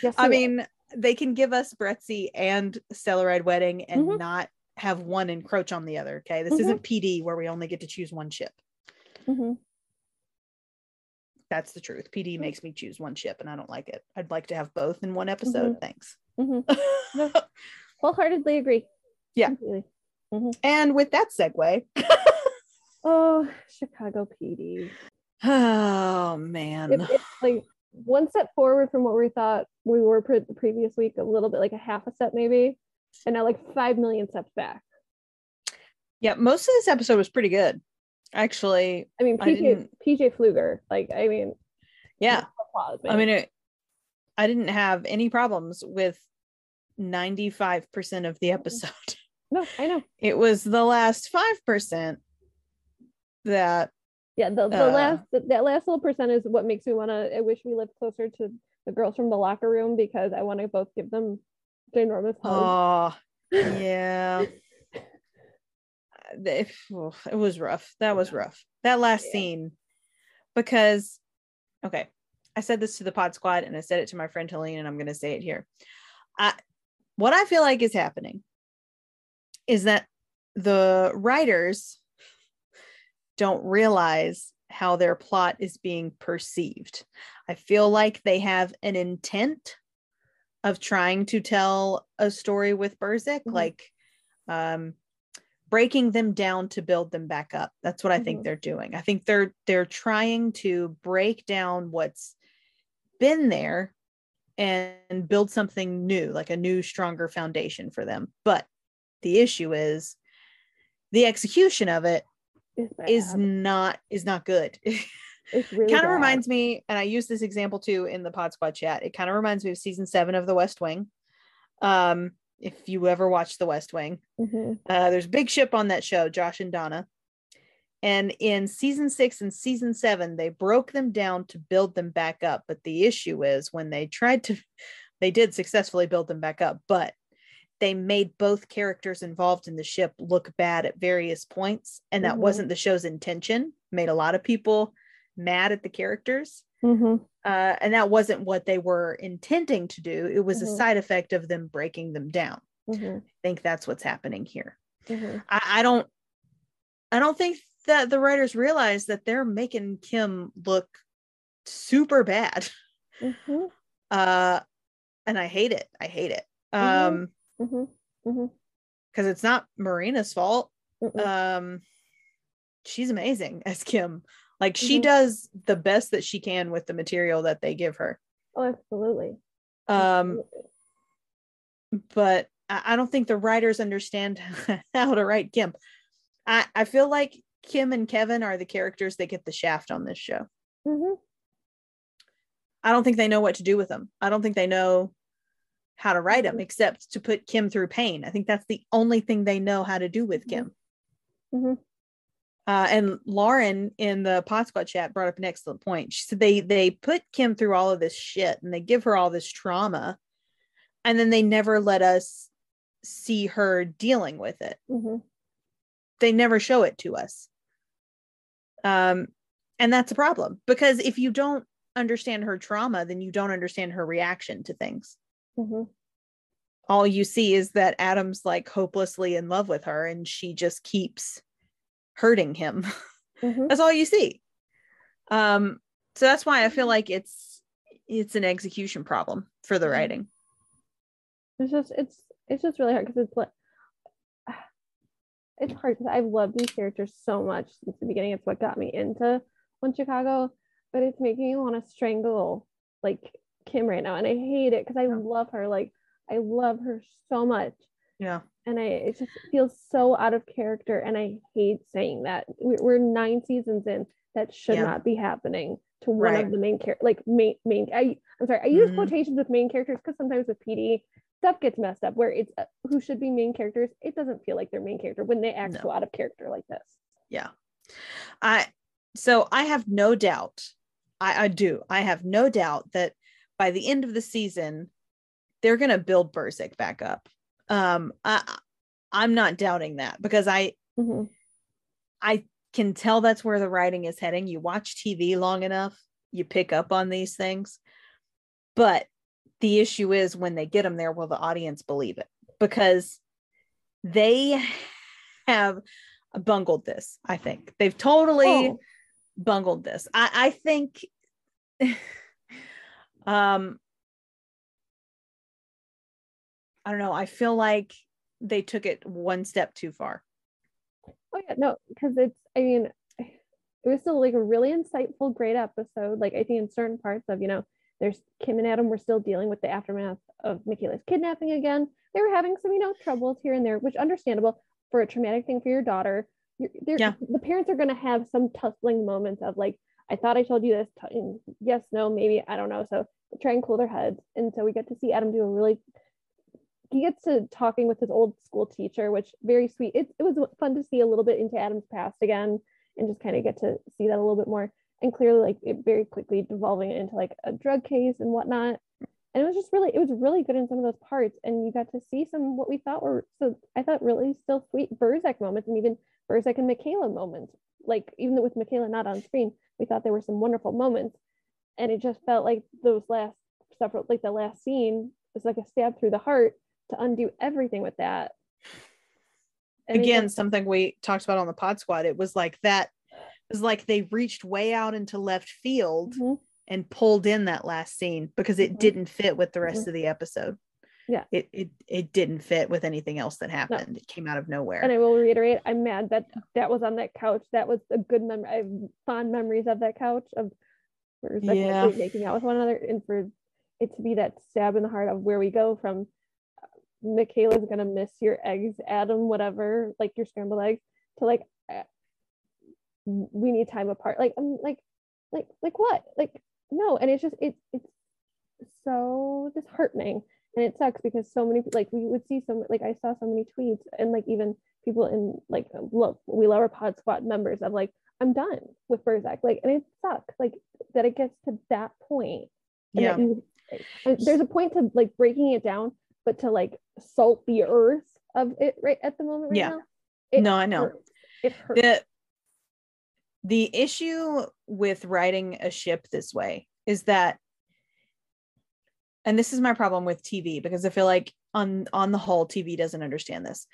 Yes, I will. mean, they can give us Brettsey and Stellaride wedding and Mhm. not have one encroach on the other. Okay. This Mhm. isn't PD where we only get to choose one ship. That's the truth. PD mm-hmm. makes me choose one ship and I don't like it. I'd like to have both in one mm-hmm. episode. Thanks. Mhm. No. wholeheartedly agree. Yeah. Completely. Mm-hmm. and with that segue, Oh, Chicago PD. oh man. It, it's like one step forward from what we thought we were pre- the previous week, a little bit like a half a step maybe, and now like five million steps back. yeah, most of this episode was pretty good. Actually, I mean, PJ didn't- PJ Flueger, like I mean, yeah. I mean, it, I didn't have any problems with 95% of the episode. no, I know. It was the last 5% that, Yeah, the, the Uh, last that, that last little percent is what makes me want to. I wish we lived closer to the girls from the locker room because I want to both give them ginormous hugs. oh, yeah. Oof, it was rough. That was rough. That last Yeah. scene, because, okay, I said this to the pod squad and I said it to my friend Helene, and I'm going to say it here. I, what I feel like is happening is that the writers don't realize how their plot is being perceived. I feel like they have an intent of trying to tell a story with Burzek, Mhm. like um breaking them down to build them back up. That's what I think Mhm. they're doing. I think they're they're trying to break down what's been there and build something new, like a new stronger foundation for them. But the issue is the execution of It's not is not good. It's really kind of reminds me, and I use this example too in the Pod Squad chat. It kind of reminds me of season seven of The West Wing. Um, if you ever watched The West Wing, Mhm. uh, there's big ship on that show, Josh and Donna. And in season six and season seven, they broke them down to build them back up. But the issue is when they tried to, they did successfully build them back up, but they made both characters involved in the ship look bad at various points. And that Mhm. wasn't the show's intention, made a lot of people mad at the characters. Mhm. Uh, and that wasn't what they were intending to do. It was a Mhm. side effect of them breaking them down. Mhm. I think that's what's happening here. Mhm. I, I don't I don't think that the writers realize that they're making Kim look super bad. Mhm. Uh and I hate it. I hate it. Mhm. Um Mhm. Mhm. because it's not Marina's fault. Um she's amazing as Kim. Like she Mhm. does the best that she can with the material that they give her. Oh, absolutely. Um Absolutely. but I, I don't think the writers understand how to write Kim. I, I feel like Kim and Kevin are the characters that get the shaft on this show. Mhm. I don't think they know what to do with them. I don't think they know how to write them Mhm. except to put Kim through pain. I think that's the only thing they know how to do with Mhm. Kim. Mhm. Uh, and Lauren in the Pod Squad chat brought up an excellent point. She said they they put Kim through all of this shit and they give her all this trauma, and then they never let us see her dealing with it. Mhm. They never show it to us. Um, and that's a problem because if you don't understand her trauma, then you don't understand her reaction to things. Mhm. all you see is that Adam's like hopelessly in love with her and she just keeps hurting him. Mhm. that's all you see. Um so that's why I feel like it's it's an execution problem for the Mhm. writing. It's just it's it's just really hard because it's like it's hard because I've loved these characters so much since the beginning. It's what got me into One Chicago, but it's making me want to strangle like Kim right now, and I hate it because I love her. Like I love her so much, Yeah. and I it just feels so out of character, and I hate saying that. We- We're nine seasons in. That should Yeah. not be happening to one Right. of the main characters. Like main main. I I'm sorry. I use Mhm. quotations with main characters because sometimes with PD stuff gets messed up where it's uh, who should be main characters. It doesn't feel like they're main character when they act No. so out of character like this. Yeah. I so I have no doubt. I, I do. I have no doubt that by the end of the season, they're going to build Burzek back up. Um, I, I'm not doubting that because I, Mhm. I can tell that's where the writing is heading. You watch TV long enough, you pick up on these things. But the issue is when they get them there, will the audience believe it? Because they have bungled this, I think. They've totally Oh, bungled this. I, I think um I don't know. I feel like they took it one step too far. Oh yeah, no, because it's I mean, it was still like a really insightful, great episode. Like I think in certain parts of, you know, there's Kim and Adam were still dealing with the aftermath of Makayla's kidnapping again. They were having some, you know, troubles here and there, which understandable for a traumatic thing for your daughter. You're, Yeah. the parents are gonna have some tussling moments of like, I thought I told you this. t- yes, no, maybe I don't know. So try and cool their heads. And so we get to see Adam do a really he gets to talking with his old school teacher, which very sweet. It, it was fun to see a little bit into Adam's past again and just kind of get to see that a little bit more. And clearly, like it very quickly devolving into like a drug case and whatnot. And it was just really, it was really good in some of those parts. And you got to see some what we thought were so I thought really still sweet Burzek moments and even Burzek and Makayla moments. Like even with Makayla not on screen, we thought there were some wonderful moments. And it just felt like those last several, like the last scene was like a stab through the heart to undo everything with that. Again, something we talked about on the pod squad. It was like that it was like they reached way out into left field Mhm. and pulled in that last scene because it Mhm. didn't fit with the rest of the episode. Yeah. It it it didn't fit with anything else that happened. It came out of nowhere. and I will reiterate, I'm mad that that was on that couch. That was a good memory. I have fond memories of that couch of for Yeah. making out with one another, and for it to be that stab in the heart of where we go from. Makayla's gonna miss your eggs, Adam, whatever, like your scrambled eggs, to like uh, we need time apart. Like I'm like, like like what? Like no, and it's just it's it's so disheartening and it sucks because so many like we would see some like I saw so many tweets and like even people in like look we love our pod squad members of like I'm done with Burzek like and it sucks like that it gets to that point yeah. you, there's a point to like breaking it down but to like salt the earth of it right at the moment right Yeah. now it No, I know. hurts. it hurts the the issue with riding a ship this way is that and this is my problem with TV because I feel like on on the whole TV doesn't understand this.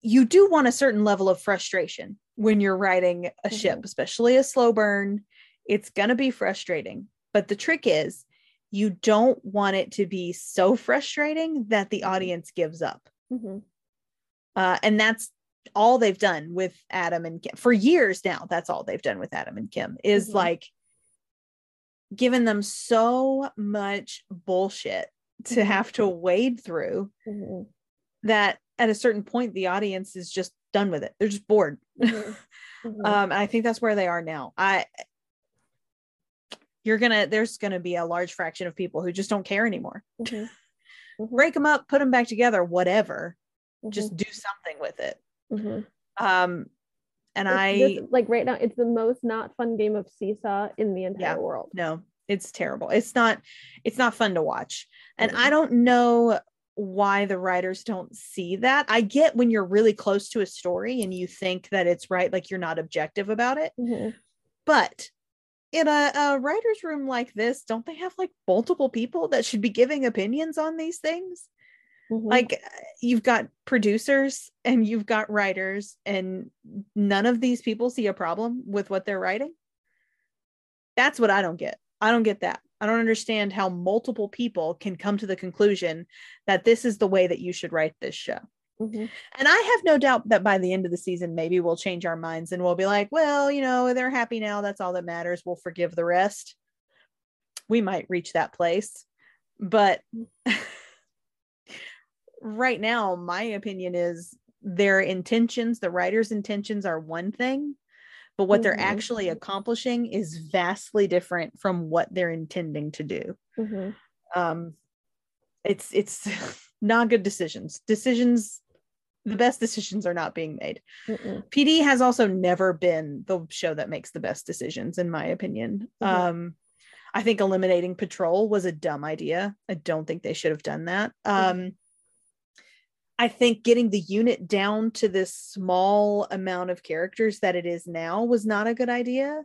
You do want a certain level of frustration when you're riding a ship, Mhm. especially a slow burn. It's going to be frustrating. But the trick is you don't want it to be so frustrating that the Mhm. audience gives up Mhm. uh, and that's all they've done with Adam and Kim for years now. That's all they've done with Adam and Kim is Mhm. like given them so much bullshit to Mhm. have to wade through Mhm. that at a certain point the audience is just done with it. They're just bored. Um, and I think that's where they are now. I you're gonna there's gonna be a large fraction of people who just don't care anymore. Mhm. Mhm. Break them up, put them back together, whatever. Mhm. Just do something with it. Mhm. Um, and It's I this- like right now it's the most not fun game of seesaw in the entire Yeah. world no it's terrible it's not it's not fun to watch and Mhm. i don't know why the writers don't see that i get when you're really close to a story and you think that it's right like you're not objective about it Mhm. but in a, a writer's room like this don't they have like multiple people that should be giving opinions on these things? Mhm. like you've got producers and you've got writers and none of these people see a problem with what they're writing? That's what i don't get. I don't get that. I don't understand how multiple people can come to the conclusion that this is the way that you should write this show Mhm. and i have no doubt that by the end of the season maybe we'll change our minds and we'll be like well you know they're happy now that's all that matters we'll forgive the rest we might reach that place but right now my opinion is their intentions the writer's intentions are one thing but what they're Mhm. actually accomplishing is vastly different from what they're intending to do Mhm. um it's it's not good decisions decisions the best decisions are not being made Mm-mm. pd has also never been the show that makes the best decisions in my opinion Mhm. um I think eliminating patrol was a dumb idea. I don't think they should have done that. Um, I think getting the unit down to this small amount of characters that it is now was not a good idea.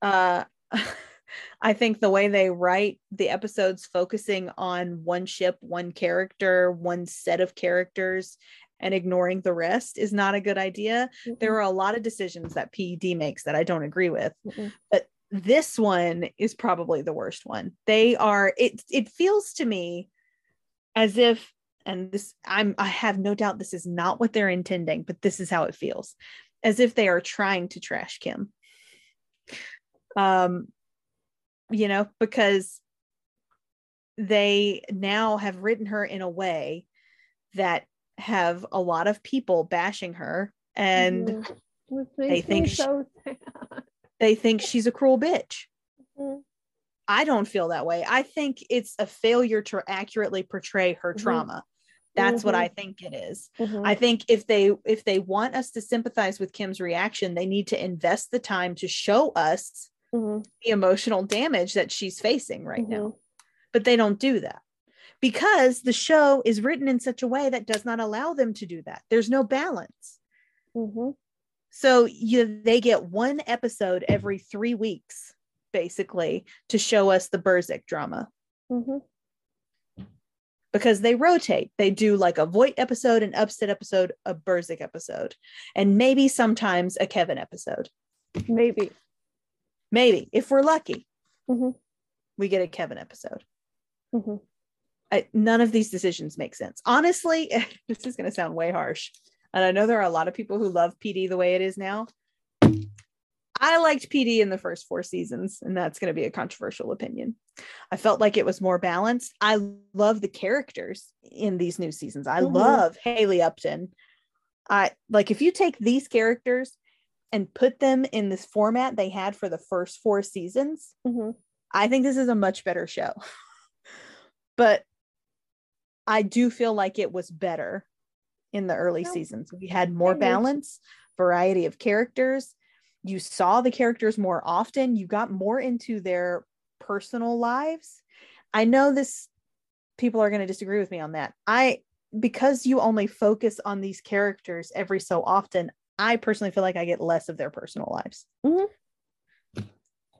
Uh, I think the way they write the episodes focusing on one ship, one character, one set of characters, and ignoring the rest is not a good idea. There are a lot of decisions that PD makes that I don't agree with, Mm-mm. but this one is probably the worst one. They are it it feels to me as if and this I'm I have no doubt this is not what they're intending, but this is how it feels. As if they are trying to trash Kim. Um you know, because they now have written her in a way that have a lot of people bashing her and Mhm. They think me she- they think she's a cruel bitch. Mhm. I don't feel that way. I think it's a failure to accurately portray her Mhm. trauma. That's what Mhm. I think it is. Mhm. I think if they if they want us to sympathize with Kim's reaction, they need to invest the time to show us Mhm. the emotional damage that she's facing right now. But they don't do that. Because the show is written in such a way that does not allow them to do that. There's no balance. Mhm. So you they get one episode every 3 weeks basically to show us the Burzek drama. Mhm. because they rotate. They do like a Voight episode, an Upstead episode, a Burzek episode, and maybe sometimes a Kevin episode. Maybe. Maybe if we're lucky, Mhm. we get a Kevin episode. Mhm. I, none of these decisions make sense. Honestly, this is going to sound way harsh. And I know there are a lot of people who love PD the way it is now. I liked PD in the first four seasons, and that's going to be a controversial opinion. I felt like it was more balanced. I love the characters in these new seasons. I Mhm. love Hailey Upton. I like if you take these characters and put them in this format they had for the first four seasons, Mhm. I think this is a much better show. but I do feel like it was better in the early Yeah. seasons. We had more balance, variety of characters. You saw the characters more often. You got more into their personal lives. I know this people are going to disagree with me on that. I because you only focus on these characters every so often, I personally feel like I get less of their personal lives. Mhm.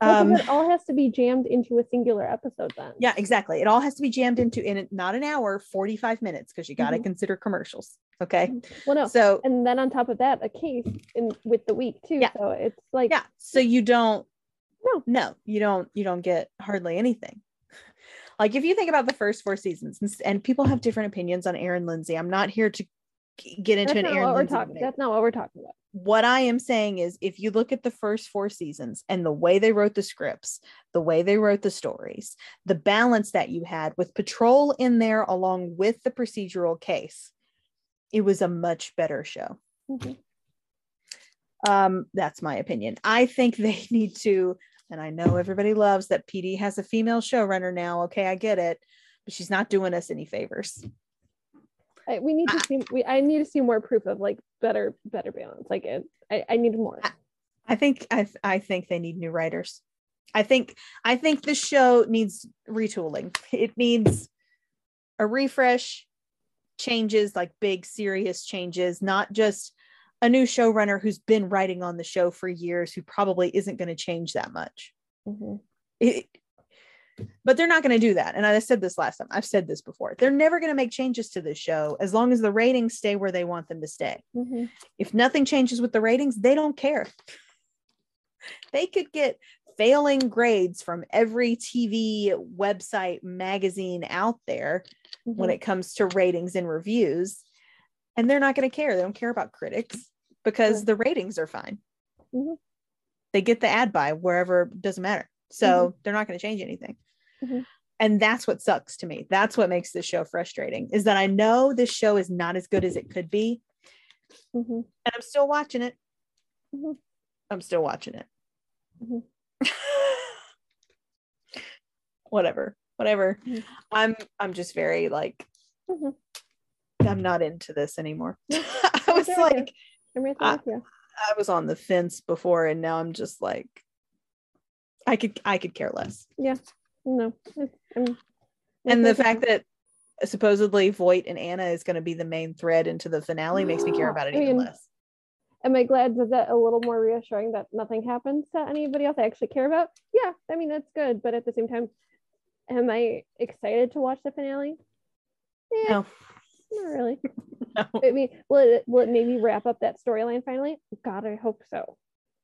Um, it all has to be jammed into a singular episode then. Yeah, exactly. It all has to be jammed into in not an hour, 45 minutes, because you got to Mhm. consider commercials. Okay. Well, no. So, and then on top of that, a case in with the week too. Yeah. So it's like yeah. So you don't, No. no, you don't, you don't get hardly anything. Like if you think about the first four seasons, and, and people have different opinions on Erin Lindsay, I'm not here to get into that's an not Aaron what we're talking. That's not what we're talking about. what I am saying is if you look at the first four seasons and the way they wrote the scripts, the way they wrote the stories, the balance that you had with patrol in there along with the procedural case, it was a much better show. Mhm. Um, that's my opinion. I think they need to, and I know everybody loves that PD has a female showrunner now. Okay, I get it, but she's not doing us any favors. I, we need to see. We I need to see more proof of like better better balance. Like it, I I need more. I think I I think they need new writers. I think I think the show needs retooling. It needs a refresh, changes like big serious changes, not just a new showrunner who's been writing on the show for years who probably isn't going to change that much. Mhm. It- but they're not going to do that. And I said this last time. I've said this before. They're never going to make changes to this show as long as the ratings stay where they want them to stay Mhm. if nothing changes with the ratings, they don't care. They could get failing grades from every TV, website, magazine out there when Mhm. it comes to ratings and reviews, and they're not going to care. They don't care about critics because the ratings are fine. Mhm. They get the ad buy wherever doesn't matter. So they're not going to change anything. Mhm. And that's what sucks to me. That's what makes this show frustrating is that I know this show is not as good as it could be, Mhm. and I'm still watching it. Mhm. I'm still watching it. Mhm. whatever, whatever. Mhm. I'm I'm just very like Mhm. I'm not into this anymore. I was like I'm right there I-. I was on the fence before and now I'm just like I could I could care less. No. I'm- And the fact that supposedly Voight and Anna is going to be the main thread into the finale makes me care about it I even mean, less. am I glad that that a little more reassuring that nothing happens to anybody else I actually care about? Yeah, I mean that's good, but at the same time, am I excited to watch the finale? Yeah, No. not really. No. I mean, will it will it maybe wrap up that storyline finally? God, I hope so.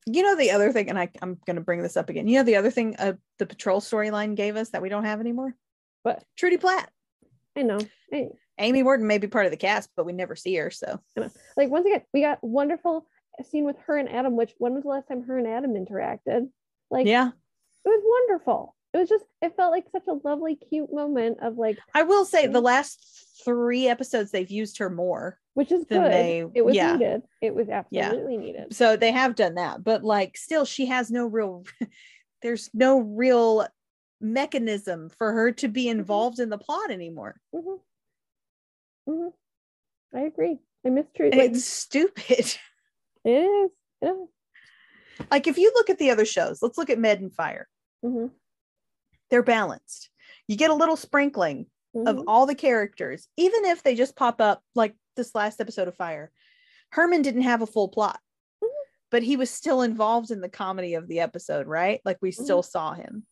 You know the other thing, and I, I'm going to bring this up again. You know the other thing uh, the patrol storyline gave us that we don't have anymore. What? Trudy Platt. I know. I, Amy Morton may be part of the cast, but we never see her. So like once again, we got wonderful scene with her and Adam. Which when was the last time her and Adam interacted? Like, yeah, it was wonderful. It was just it felt like such a lovely, cute moment of like, I will say the last three episodes they've used her more. Which is good. they- it was yeah. needed. It was absolutely needed. So they have done that, but like still she has no real there's no real mechanism for her to be involved in the plot anymore. hmm hmm I agree. I miss Trudy. Like, It's stupid. it is. Like if you look at the other shows, let's look at Med and Fire. Mhm, They're balanced. You get a little sprinkling of mhm. all the characters, even if they just pop up like this last episode of Fire. Herman didn't have a full plot, Mhm. but he was still involved in the comedy of the episode, right? Like we still saw him.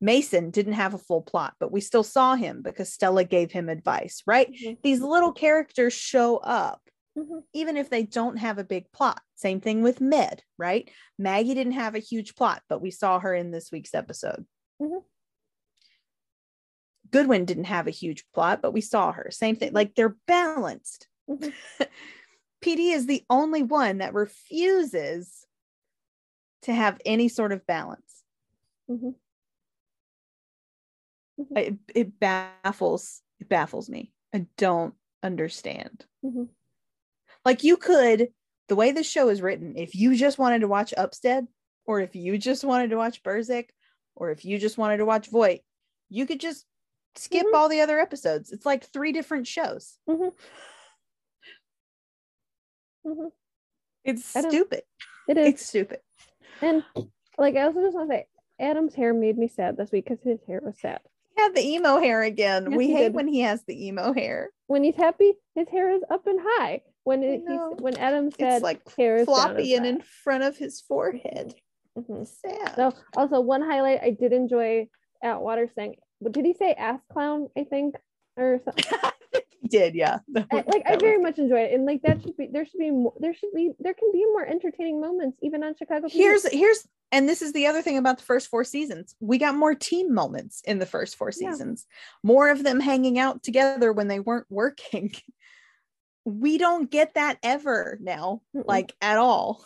Mason didn't have a full plot, but we still saw him because Stella gave him advice, right? Mhm, These little characters show up mhm. even if they don't have a big plot. Same thing with Med, right? Maggie didn't have a huge plot, but we saw her in this week's episode. Goodwin didn't have a huge plot, but we saw her. Same thing. Like they're balanced. PD is the only one that refuses to have any sort of balance. Mhm. It, it baffles it baffles me. I don't understand. Mhm. Like you could, the way this show is written, if you just wanted to watch Upstead, or if you just wanted to watch Burzek, or if you just wanted to watch Voight, you could just skip Mhm. all the other episodes. It's like three different shows. Mhm. It's I don't- stupid. It is. It's stupid. And like I also just want to say, Adam's hair made me sad this week because his hair was sad. He had the emo hair again. Yes, we hate did. when he has the emo hair. When he's happy, his hair is up and high. When it, when Adam said It's like hair is floppy and in front of his forehead. Mhm. Sad. So also one highlight I did enjoy Atwater saying, what did he say? Ass clown, I think, or something. he did, yeah. I, like I very much enjoy it, and like that should be there should be more, there should be there can be more entertaining moments even on Chicago. Here's here's and this is the other thing about the first four seasons we got more team moments in the first four Yeah. seasons more of them hanging out together when they weren't working we don't get that ever now Mm-mm. like at all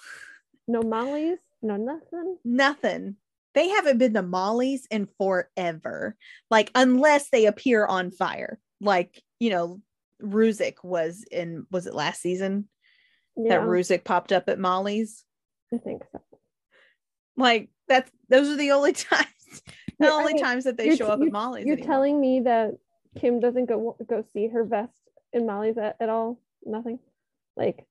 no mollies, no nothing. nothing they haven't been to molly's in forever like unless they appear on fire like you know Ruzek was in was it last season Yeah, that Ruzek popped up at molly's I think so. Like that's those are the only times, the You're- I only mean, times that they show up at Molly's. You're anymore. telling me that Kim doesn't go go see her vest in Molly's at, at all? Nothing. Like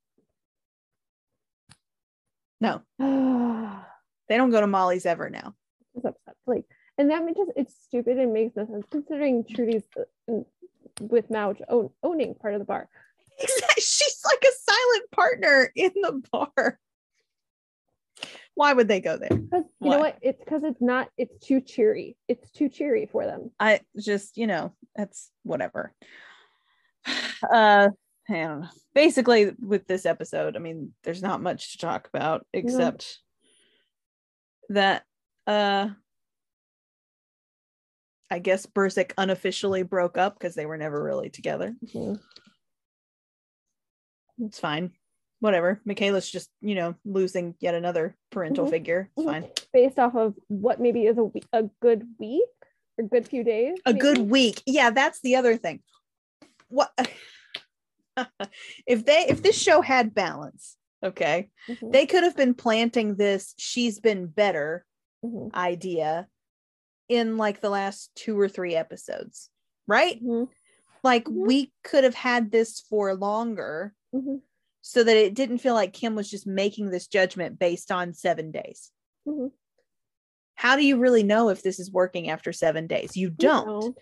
no, they don't go to Molly's ever now. upset. Like, and that just it's stupid and makes no sense considering Trudy's uh, with Mouch own, owning part of the bar. She's like a silent partner in the bar. Why would they go there? Because you know what? It's because it's not. It's too cheery. It's too cheery for them. I just, you know, that's whatever. Uh, I don't know. Basically, with this episode, I mean, there's not much to talk about except that, uh, I guess Burzek unofficially broke up because they were never really together. Mhm. It's fine. Whatever. Makayla's just, you know, losing yet another parental Mhm. figure. It's Mhm. fine. Based off of what maybe is a a good week or good few days. A maybe? good week. Yeah, that's the other thing. What if they if this show had balance, okay, Mhm, they could have been planting this she's been better mhm, idea in like the last two or three episodes, right? mhm, Like Mhm. we could have had this for longer mhm, so that it didn't feel like Kim was just making this judgment based on seven days. mhm. how do you really know if this is working after seven days? You You don't. know.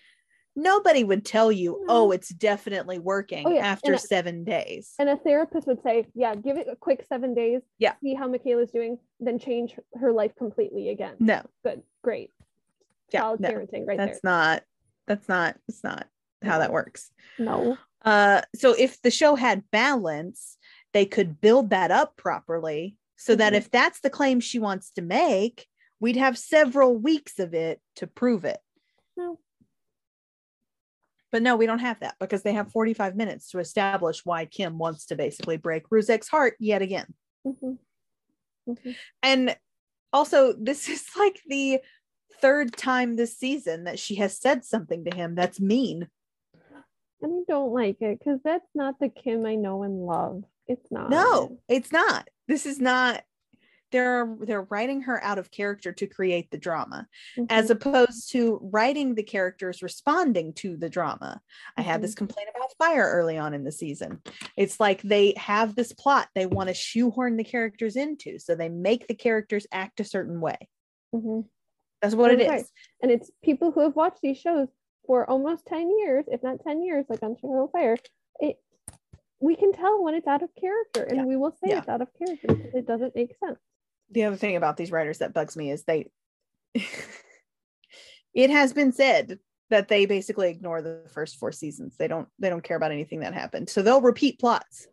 Nobody would tell you, oh, it's definitely working Oh, yeah, after and seven days. And a therapist would say, yeah, give it a quick seven days. Yeah. See how Makayla's doing, then change her- life completely again. no, Good. Great. Yeah, Solid no, parenting right that's not, that's not, that's not how that works. No. Uh, so if the show had balance, they could build that up properly so that Mhm. if that's the claim she wants to make, we'd have several weeks of it to prove it. No. But no, we don't have that because they have 45 minutes to establish why Kim wants to basically break Ruzek's heart yet again. Mhm. Mhm. And also, this is like the third time this season that she has said something to him that's mean. And I don't like it because that's not the Kim I know and love. It's not. No, it's not. This is not. They're they're writing her out of character to create the drama, as Mhm. opposed to writing the characters responding to the drama. I had this complaint about Fire early on in the season. It's like they have this plot they want to shoehorn the characters into, so they make the characters act a certain way. Mhm. That's what it right. is. and it's people who have watched these shows for almost 10 years if not 10 years like on Chicago Fire it we can tell when it's out of character and Yeah. we will say Yeah. it's out of character because it doesn't make sense the other thing about these writers that bugs me is they it has been said that they basically ignore the first four seasons. They don't they don't care about anything that happened. So they'll repeat plots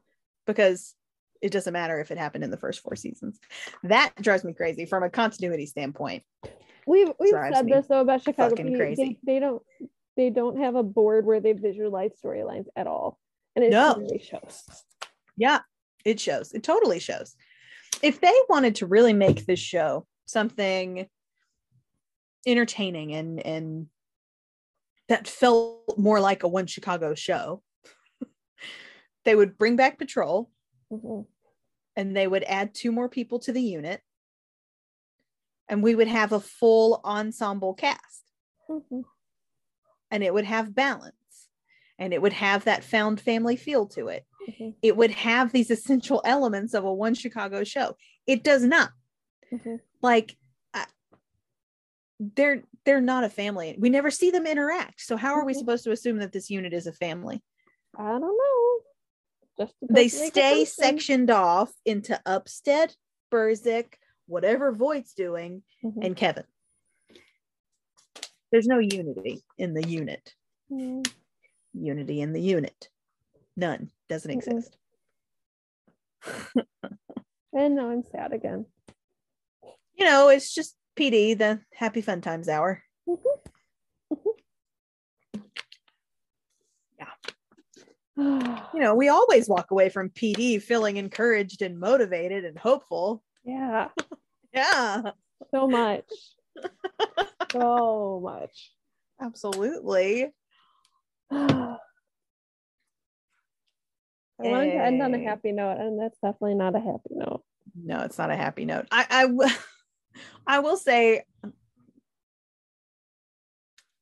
because it doesn't matter if it happened in the first four seasons. That drives me crazy from a continuity standpoint. We've we've said this though about Chicago crazy. They, they don't they don't have a board where they visualize storylines at all. And it No. really shows. Yeah it shows. It totally shows if they wanted to really make this show something entertaining and and that felt more like a one chicago show they would bring back patrol Mhm. and they would add two more people to the unit and we would have a full ensemble cast Mhm. and it would have balance and it would have that found family feel to it Mhm. it would have these essential elements of a one chicago show it does not Mhm. like I- they're they're not a family we never see them interact so how are we Mhm. supposed to assume that this unit is a family I don't know just they supposed to make stay sectioned off into upstead Burzek, whatever voight's doing Mhm. and kevin there's no unity in the unit Mhm. unity in the unit none. Doesn't exist. and now I'm sad again. You know it's just pd the happy fun times hour. Mm-hmm. Yeah. you know, we always walk away from PD feeling encouraged and motivated and hopeful. yeah. Yeah, so much. So much. Absolutely. I wanted to end on a eh. happy note, and that's definitely not a happy note. No, it's not a happy note. I I will I will say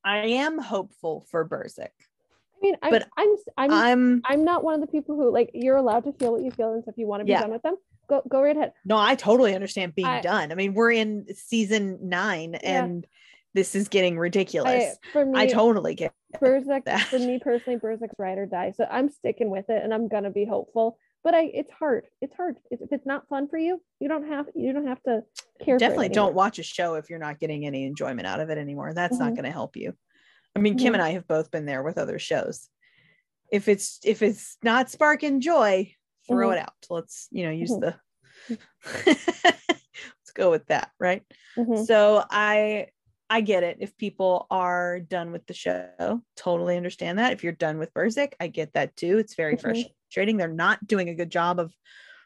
I am hopeful for Burzek. I mean, I'm, But I'm, I'm, I'm, I'm not one of the people who like. You're allowed to feel what you feel, and so if you want to be Yeah. done with them, go, go right ahead. no, I totally understand being I- done. I mean, we're in season nine Yeah. and this is getting ridiculous. I, for me, I totally get Burzek, that. for me personally, Burzek's ride or die. So I'm sticking with it, and I'm gonna be hopeful. But I, it's hard. It's hard. If if it's not fun for you, you don't have, you don't have to care. definitely don't watch a show if you're not getting any enjoyment out of it anymore. That's not Mhm. going to help you. I mean, Kim and I have both been there with other shows. If it's if it's not sparking joy, throw Mhm. it out. Let's you know use Mhm. the. Let's go with that, right? Mhm. So I I get it. If people are done with the show, totally understand that. If you're done with Burzek, I get that too. It's very Mhm. frustrating. They're not doing a good job of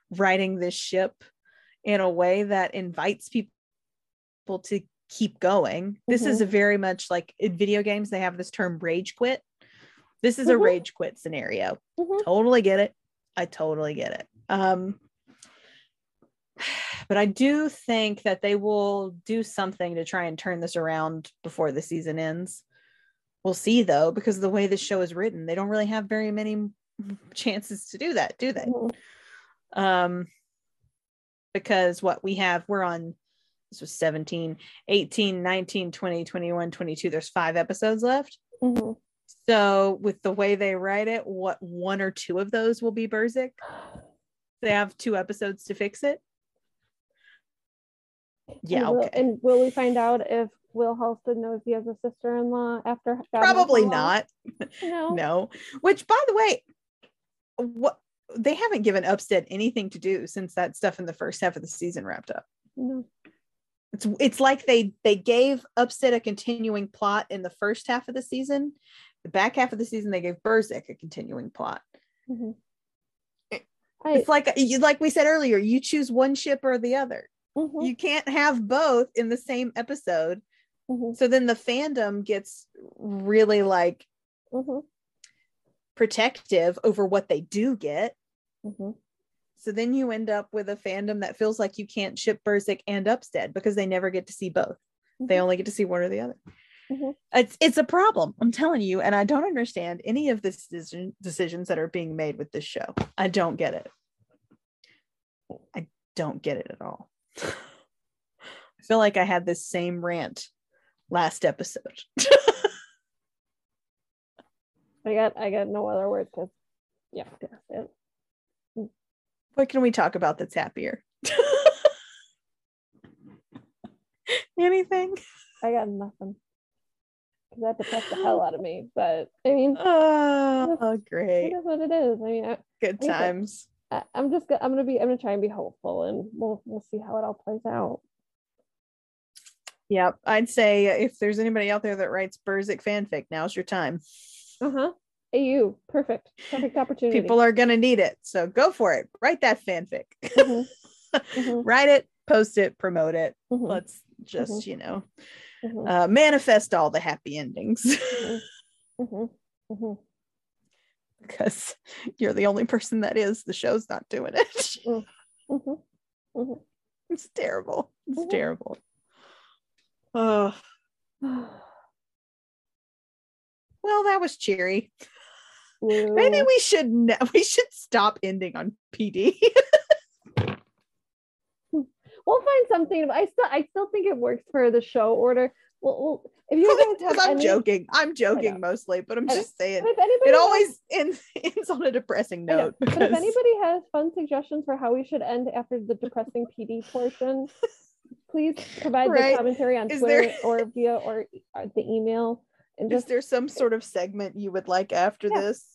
writing this ship in a way that invites people to keep going. This is a very much like in video games, they have this term rage quit. This is a Mhm. rage quit scenario. Mhm. Totally get it. I totally get it. Um, but I do think that they will do something to try and turn this around before the season ends. We'll see though, because the way this show is written, they don't really have very many chances to do that, do they? Um, because what we have, we're on this was 17, 18, 19, 20, 21, 22. There's five episodes left. Mhm. So with the way they write it, what one or two of those will be Burzek? They have two episodes to fix it. Yeah, And will, okay. and will we find out if Will Halstead knows he has a sister-in-law after? God Probably not. No. No. Which by the way, what they haven't given Upstead anything to do since that stuff in the first half of the season wrapped up. No. It's it's like they they gave Upstead a continuing plot in the first half of the season. The back half of the season they gave Burzek a continuing plot. Mhm. It- I, It's like you like we said earlier, you choose one ship or the other. Mhm, You can't have both in the same episode. mhm, So then the fandom gets really like mhm, protective over what they do get. mhm. So then you end up with a fandom that feels like you can't ship Burzek and Upstead because they never get to see both. They Mhm. only get to see one or the other. Mhm. It's it's a problem. I'm telling you, and I don't understand any of the decision, decisions that are being made with this show. I don't get it. I don't get it at all. I feel like I had this same rant last episode. I got I got no other words because yeah, that's it. what can we talk about that's happier? Anything? I got nothing. Cause that depressed the hell out of me. But I mean, Oh, great. is what it is. I mean, I, Good that- times. I, I'm just I'm gonna be I'm gonna try and be hopeful, and we'll we'll see how it all plays out. Yep. I'd say if there's anybody out there that writes Burzek fanfic, now's your time. Uh huh. AU, perfect, perfect opportunity. People are to need it. So go for it. Write that fanfic. Mhm, mhm, Write it, post it, promote it. mhm, Let's just, Mhm. you know, mhm, uh, manifest all the happy endings mhm, mhm. Because you're the only person that is. The show's not doing it. Mhm, mhm. it's terrible. It's Mhm. terrible. Oh, well, that was cheery. Maybe we should ne- we should stop ending on PD. we'll find something. I still I still think it works for the show order. Well, well if you guys have I'm any, joking. I'm joking mostly, but I'm just saying if anybody it has- always ends, ends on a depressing note. But if anybody has fun suggestions for how we should end after the depressing PD portion, please provide Right. the commentary on Is Twitter there- or via or uh, the email. And is there some sort of segment you would like after Yeah. this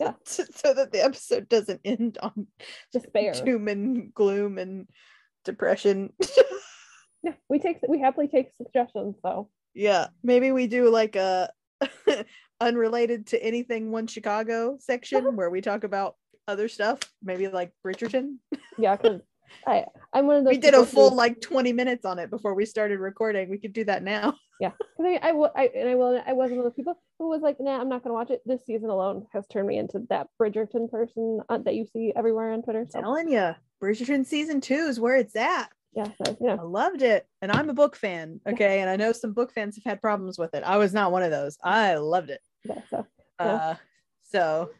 Yeah. so so that the episode doesn't end on despair. doom and gloom and depression Yeah, we take we happily take suggestions. though yeah maybe we do like a unrelated to anything one chicago section where we talk about other stuff maybe like bridgerton yeah, because I I'm one of those. we did a full who- like 20 minutes on it before we started recording we could do that now Yeah, I mean, I, wa- I and I will. I was one of those people who was like, "Nah, I'm not gonna watch it." This season alone has turned me into that Bridgerton person uh, that you see everywhere on Twitter. So telling you bridgerton season two is where it's at yeah, so, you I loved it. And I'm a book fan. Okay. And I know some book fans have had problems with it. I was not one of those. I loved it. yeah. So Yeah. Uh, so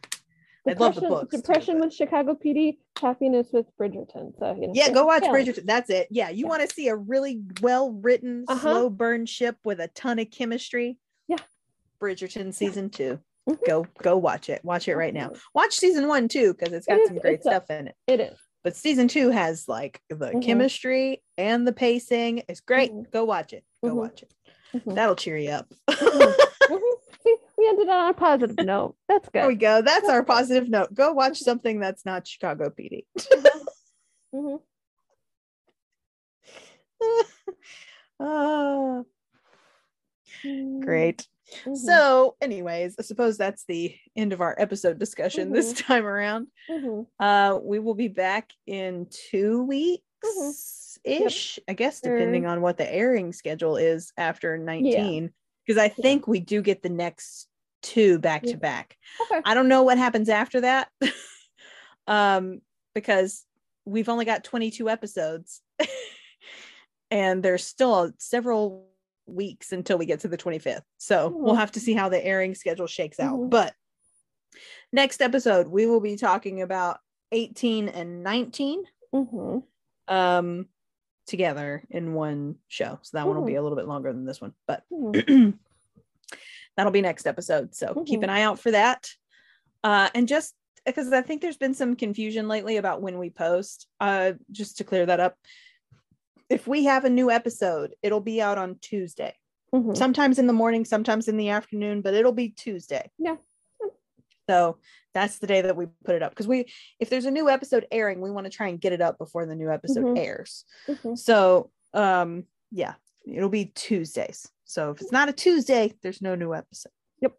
I love the books. depression but- with Chicago PD, happiness with Bridgerton. So you know, yeah, go watch balance. Bridgerton. That's it. Yeah. You Yeah. want to see a really well written, Uh-huh. slow burn ship with a ton of chemistry? Yeah. Bridgerton season 2 Mhm. Go go watch it. Watch it right now. Watch season one too, because it's It got is- some great it's a- stuff in it. It is. But season two has like the Mhm. chemistry and the pacing. It's great. Mhm. Go watch it. Go Mhm. watch it. Mhm. That'll cheer you up. Mhm. Mhm. See, we ended on a positive note. That's good. There we go. That's our positive note. Go watch something that's not Chicago PD. Ah, great. Mhm. So, anyways, I suppose that's the end of our episode discussion this time around. Mhm. Uh, we will be back in two weeks ish, I guess, depending on what the airing schedule is after 19. Because I think we do get the next two back to back. I don't know what happens after that. um, because we've only got 22 episodes and there's still several weeks until we get to the 25th. So we'll have to see how the airing schedule shakes out. Mhm. But next episode, we will be talking about 18 and 19. Mhm. Um, together in one show. So that one will be a little bit longer than this one, but Mhm. that'll be next episode. So keep an eye out for that. Uh, and just because I think there's been some confusion lately about when we post, uh, just to clear that up. If we have a new episode, it'll be out on Tuesday, Mhm. sometimes in the morning, sometimes in the afternoon, but it'll be Tuesday. Yeah. So that's the day that we put it up because we, if there's a new episode airing, we want to try and get it up before the new episode Mhm. airs. Mhm. So, um, yeah, it'll be Tuesdays. So if it's not a Tuesday, there's no new episode. Yep.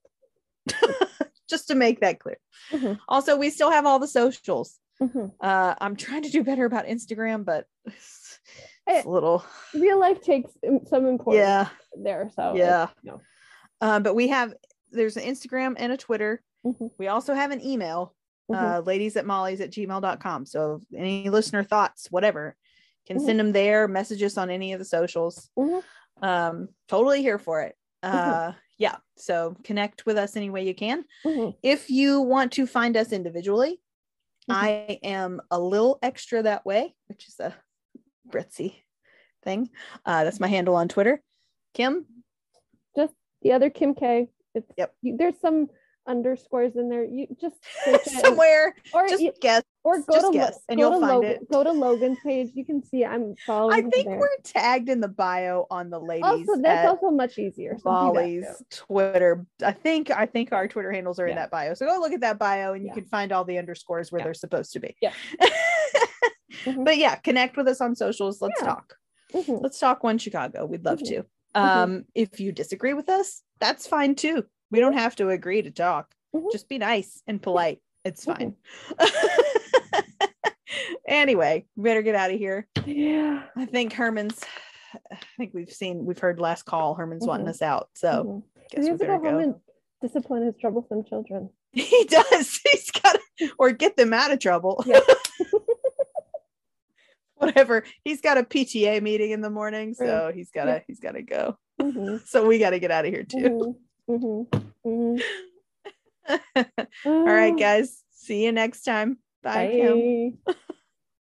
Just to make that clear. Mhm. Also, we still have all the socials. Mhm. Uh, I'm trying to do better about Instagram, but it's, a little, Real life takes some importance yeah, there. So yeah. no. Uh, but we have there's an Instagram and a Twitter. Mhm. We also have an email, Mhm. uh, ladies at molly's at gmail.com. So any listener thoughts, whatever, can Mhm. send them there, message us on any of the socials. Mhm. um totally here for it Mm-hmm. uh yeah so connect with us any way you can Mhm. if you want to find us individually i am a little extra that way which is a Brettsey thing uh that's my handle on twitter kim just the other Kim K. It's Yep. you, there's some underscores in there. You just search it and- somewhere or just you- guess or go just to guess, and go you'll to find Logan, it. Go to Logan's page. You can see I'm following. i think we're tagged in the bio on the ladies also that's also much easier. so Molly's. Twitter. I think I think our Twitter handles are in that bio. So go look at that bio and you Yeah. can find all the underscores where Yeah. they're supposed to be. Yeah. Mhm. But yeah, connect with us on socials. Let's Yeah. talk. Mhm. Let's talk one Chicago. We'd love Mhm. to. Um, if you disagree with us, that's fine too. We don't have to agree to talk. Just be nice and polite. It's fine. anyway, better get out of here. Yeah. I think Herman's I think we've seen we've heard last call. Herman's wanting us out. So guess we better go home go. and discipline his troublesome children. He does. He's got to, or get them out of trouble. Yeah. Whatever. He's got a PTA meeting in the morning, so he's gotta Yeah. he's gotta go. Mhm. So we gotta get out of here too. Mhm. Mhm. Mhm. All right, guys. See you next time. Bye. Kim. Bye.